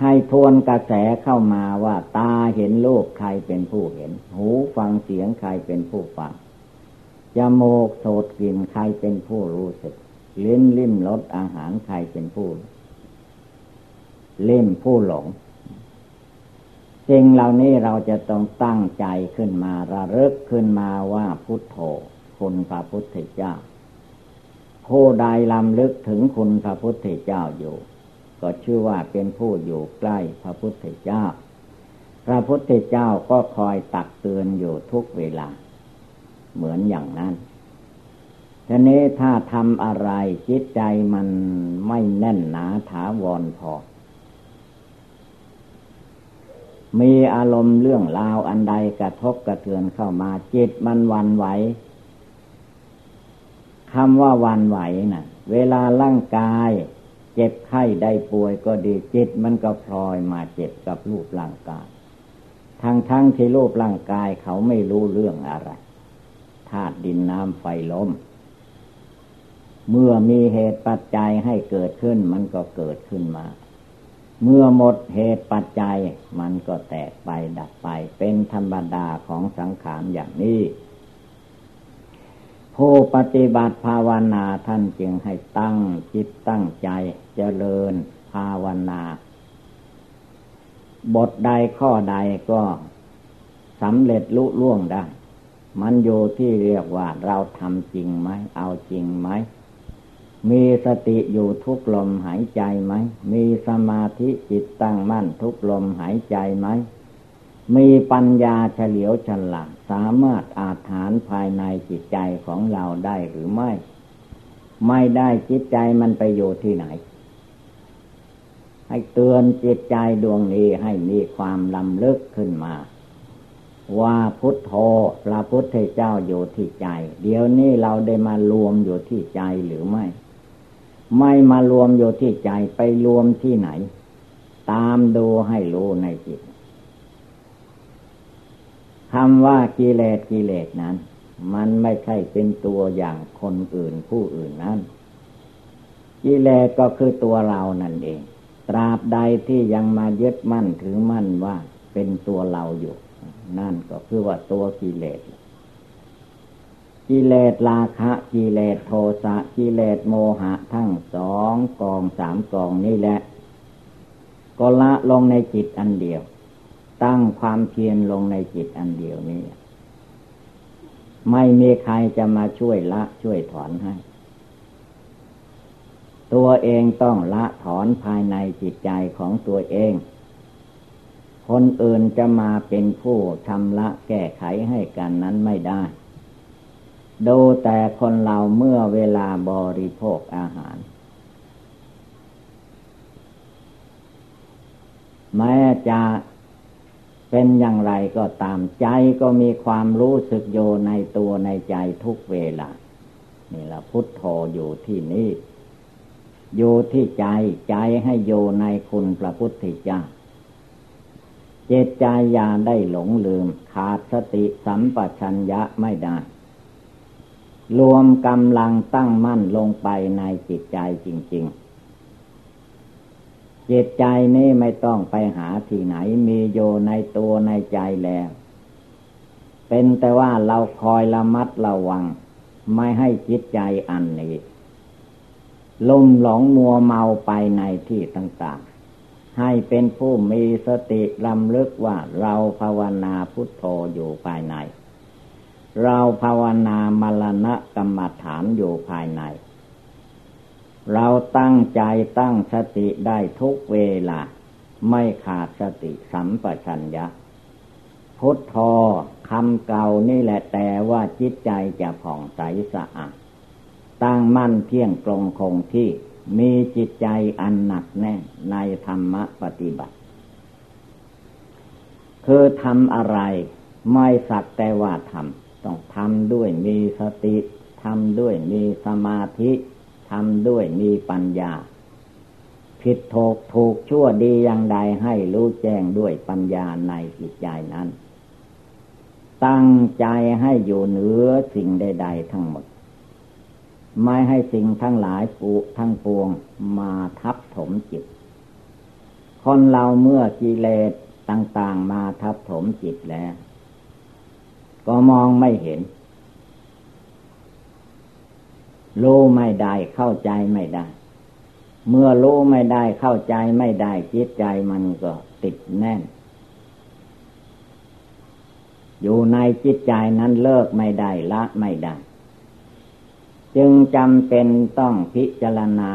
Speaker 1: ให้ทวนกระแสเข้ามาว่าตาเห็นโลกใครเป็นผู้เห็น หูฟังเสียงใครเป็นผู้ฟังจมูกโสดกลิ่นใครเป็นผู้รู้สึก ลิ้นลิ้มรสอาหารใครเป็นผู้เล่มผู้หลงสิ่งเหล่านี้เราจะต้องตั้งใจขึ้นมาระลึกขึ้นมาว่าพุทโธคุณพระพุทธเจ้า ผู้ใดลำลึกถึงคุณพระพุทธเจ้าอยู่ ก็ชื่อว่าเป็นผู้อยู่ใกล้พระพุทธเจ้า พระพุทธเจ้าก็คอยตักเตือนอยู่ทุกเวลา เหมือนอย่างนั้น ทีนี้ถ้าทำอะไรจิตใจมันไม่แน่นหนาถาวรพอ มีอารมณ์เรื่องราวอันใดกระทบกระเทือนเข้ามา จิตมันวันไหวคำว่าวันไหวนะ่ะ เวลาร่างกายเจ็บไข้ได้ป่วยก็ดีจิตมันก็พลอยมาเจ็บกับรูปร่างกายทั้งทั้งที่รูปร่างกายเขาไม่รู้เรื่องอะไรธาตุดินน้ำไฟลม เมื่อมีเหตุปัจจัยให้เกิดขึ้นมันก็เกิดขึ้นมา เมื่อหมดเหตุปัจจัยมันก็แตกไปดับไป เป็นธรรมดาของสังขารอย่างนี้ ผู้ปฏิบัติภาวนาท่านจึงให้ตั้งจิตตั้งใจเจริญภาวนา บทใดข้อใดก็สำเร็จลุล่วงได้ มันอยู่ที่เรียกว่าเราทำจริงไหม เอาจริงไหม มีสติอยู่ทุกลมหายใจไหม มีสมาธิจิตตั้งมั่นทุกลมหายใจไหม มีปัญญาเฉลียวฉลาดสามารถอาถานภายในจิตใจของเราได้หรือไม่ ไม่ได้จิตใจมันไปอยู่ที่ไหน ให้เตือนจิตใจดวงนี้ให้มีความลำลึกขึ้นมา ว่าพุทโธพระพุทธเจ้าอยู่ที่ใจ เดี๋ยวนี้เราได้มารวมอยู่ที่ใจหรือไม่ ไม่มารวมอยู่ที่ใจไปรวมที่ไหน ตามดูให้รู้ในจิตคำว่ากิเลสกิเลสนั้น มันไม่ใช่เป็นตัวอย่างคนอื่นผู้อื่นนั้นกิเลสก็คือตัวเรานั่นเอง ตราบใดที่ยังมายึดมั่นถือมั่นว่าเป็นตัวเราอยู่ นั่นก็คือว่าตัวกิเลส กิเลสราคะกิเลสโทสะกิเลสโมหะทั้งสองกองสามกองนี่แหละก็ละลงในจิตอันเดียว ตั้งความเพียรลงในจิตอันเดียวนี้ ไม่มีใครจะมาช่วยละช่วยถอนให้ ตัวเองต้องละถอนภายในจิตใจของตัวเอง คนอื่นจะมาเป็นผู้ทำละแก้ไขให้กันนั้นไม่ได้ ดูแต่คนเราเมื่อเวลาบริโภคอาหาร แม้จะเป็นอย่างไรก็ตามใจก็มีความรู้สึกโยในตัวในใจทุกเวลา นี่ละพุทโธอยู่ที่นี่อยู่ที่ใจใจให้อยู่ในคุณพระพุทธเจ้าเจตใจยาได้หลงลืม ขาดสติสัมปชัญญะไม่ได้ รวมกำลังตั้งมั่นลงไปในจิตใจจริง ๆ จิตใจนี้ไม่ต้องไปหาที่ไหนมีโยในตัวในใจแล้ว เป็นแต่ว่าเราคอยระมัดระวัง ไม่ให้จิตใจอันนี้ลุ่มหลงมัวเมาไปในที่ต่างๆ ให้เป็นผู้มีสติลำลึกว่าเราภาวนาพุทโธอยู่ภายใน เราภาวนามรณะกรรมฐานอยู่ภายใน เราตั้งใจตั้งสติได้ทุกเวลา ไม่ขาดสติสัมปชัญญะ พุทโธคำเก่านี่แหละแต่ว่าจิตใจจะผ่องใสสะอาดตั้งมั่นเที่ยงตรงคงที่มีจิตใจอันหนักแน่นในธรรมปฏิบัติ คือทำอะไรไม่สักแต่ว่าทำ ต้องทำด้วยมีสติทำด้วยมีสมาธิทำด้วยมีปัญญา ผิดถูกถูกชั่วดีอย่างใดให้รู้แจ้งด้วยปัญญาในจิตใจนั้น ตั้งใจให้อยู่เหนือสิ่งใด ๆ ทั้งหมด ไม่ให้สิ่งทั้งหลายปุทั้งปวงมาทับถมจิต คนเราเมื่อกิเลสต่าง ๆ มาทับถมจิตแล้ว ก็มองไม่เห็น รู้ไม่ได้เข้าใจไม่ได้ เมื่อรู้ไม่ได้เข้าใจไม่ได้จิตใจมันก็ติดแน่น อยู่ในจิตใจนั้นเลิกไม่ได้ละไม่ได้ จึงจำเป็นต้องพิจารณา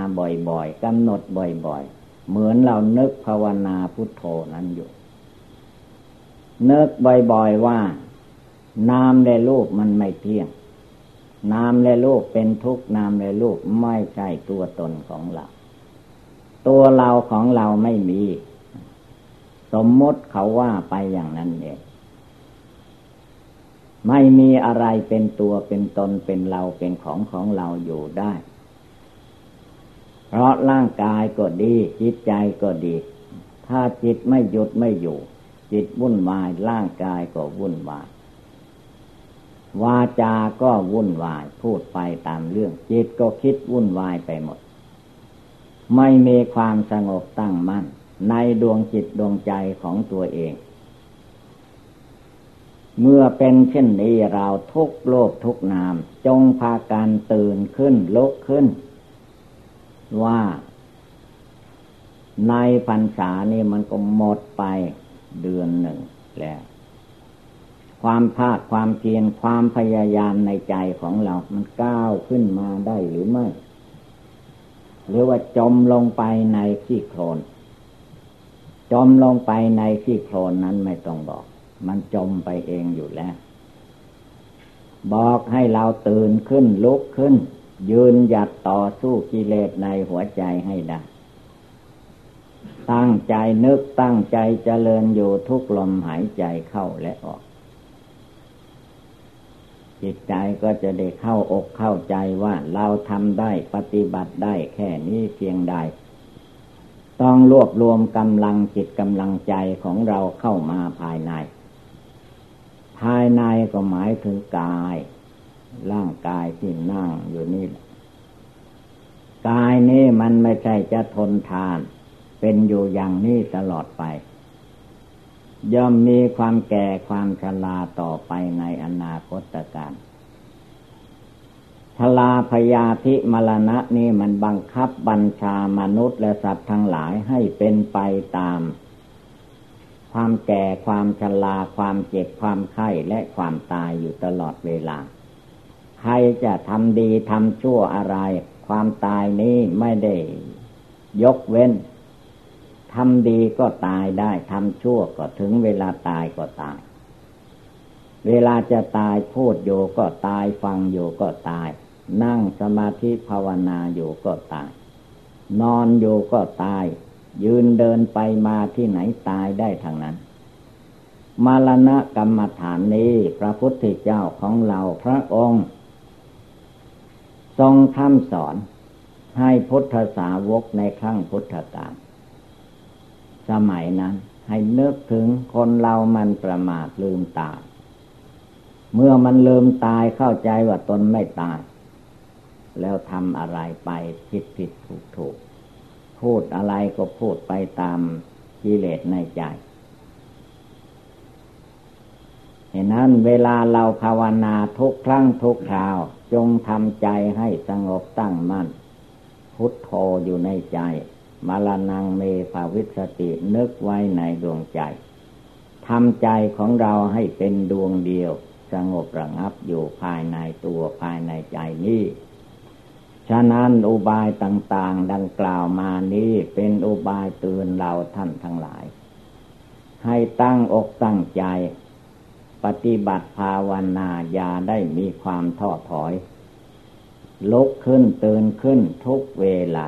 Speaker 1: บ่อยๆกำหนดบ่อย ๆ เหมือนเรานึกภาวนาพุทโธนั้นอยู่นึกบ่อยๆว่า นามและรูปมันไม่เที่ยง นามและรูปเป็นทุกนามและรูปไม่ใช่ตัวตนของเรา ตัวเราของเราไม่มี สมมติเขาว่าไปอย่างนั้นเองไม่มีอะไรเป็นตัวเป็นตนเป็นเราเป็นของของเราอยู่ได้ เพราะร่างกายก็ดี จิตใจก็ดี ถ้าจิตไม่หยุดไม่อยู่ จิตวุ่นวายร่างกายก็วุ่นวาย วาจาก็วุ่นวาย พูดไปตามเรื่อง จิตก็คิดวุ่นวายไปหมด ไม่มีความสงบตั้งมั่น ในดวงจิตดวงใจของตัวเอง เมื่อเป็นเช่นนี้เราทุกโลกทุกนาม จงพาการตื่นขึ้นลุกขึ้น ว่าในพรรษานี่มันก็หมดไปเดือนหนึ่งแล้ว ความภาคความเพียรความพยายามในใจของเรา มันก้าวขึ้นมาได้หรือไม่ หรือว่าจมลงไปในขี้โคลน จมลงไปในขี้โคลนนั้นไม่ต้องบอก มันจมไปเองอยู่แล้ว บอกให้เราตื่นขึ้นลุกขึ้น ยืนหยัดต่อสู้กิเลสในหัวใจให้ได้ตั้งใจนึกตั้งใจเจริญอยู่ทุกลมหายใจเข้าและออก จิตใจก็จะได้เข้าอกเข้าใจว่าเราทำได้ปฏิบัติได้แค่นี้เพียงใด ต้องรวบรวมกำลังจิตกำลังใจของเราเข้ามาภายใน ภายในก็หมายถึงกาย ร่างกายที่นั่งอยู่นี่กายนี้มันไม่ใช่จะทนทาน เป็นอยู่อย่างนี้ตลอดไป ย่อมมีความแก่ความชราต่อไปในอนาคตการชลาพยาธิมรณะนี่มันบังคับบัญชามนุษย์และสัตว์ทั้งหลายให้เป็นไปตาม ความแก่ความชราความเจ็บความไข้และความตายอยู่ตลอดเวลา ใครจะทำดีทำชั่วอะไร ความตายนี้ไม่ได้ยกเว้น ทำดีก็ตายได้ทำชั่วก็ถึงเวลาตายก็ตาย เวลาจะตายพูดอยู่ก็ตายฟังอยู่ก็ตาย นั่งสมาธิภาวนาอยู่ก็ตาย นอนอยู่ก็ตาย ยืนเดินไปมาที่ไหนตายได้ทางนั้นมรณะกรรมฐานนี้พระพุทธเจ้าของเราพระองค์ ทรงทำสอนให้พุทธสาวกในครั้งพุทธกาล สมัยนั้น ให้นึกถึงคนเรามันประมาทลืมตาย เมื่อมันลืมตายเข้าใจว่าตนไม่ตาย แล้วทำอะไรไปผิดผิดถูกถูกพูดอะไรก็พูดไปตามกิเลสในใจเห็นนั้นเวลาเราภาวนาทุกครั้งทุกคราว จงทำใจให้สงบตั้งมั่น พุทโธอยู่ในใจ มาลานังเมภาวิสตินึกไว้ในดวงใจทำใจของเราให้เป็นดวงเดียว สงบระงับอยู่ภายในตัวภายในใจนี้ฉะนั้นอุบายต่าง ๆ ดังกล่าวมานี้เป็นอุบายเตือนเราท่านทั้งหลาย ให้ตั้งอกตั้งใจ ปฏิบัติภาวนาอย่าได้มีความท้อถอย ลุกขึ้นตื่นขึ้นทุกเวลา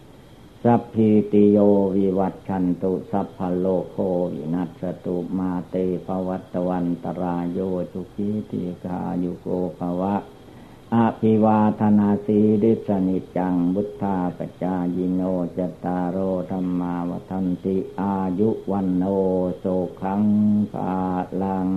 Speaker 1: สัพพิติโยวิวัตชันตุสัพพโลโควินัสตุมาเตภวัตวันตรายโยจุกิติกายุโกภวะอาภิวาธนาสีดิสนิจังบุทธาปจายิโนจตารโอธรรมาวทันติอายุวันโนโสขังภาลัง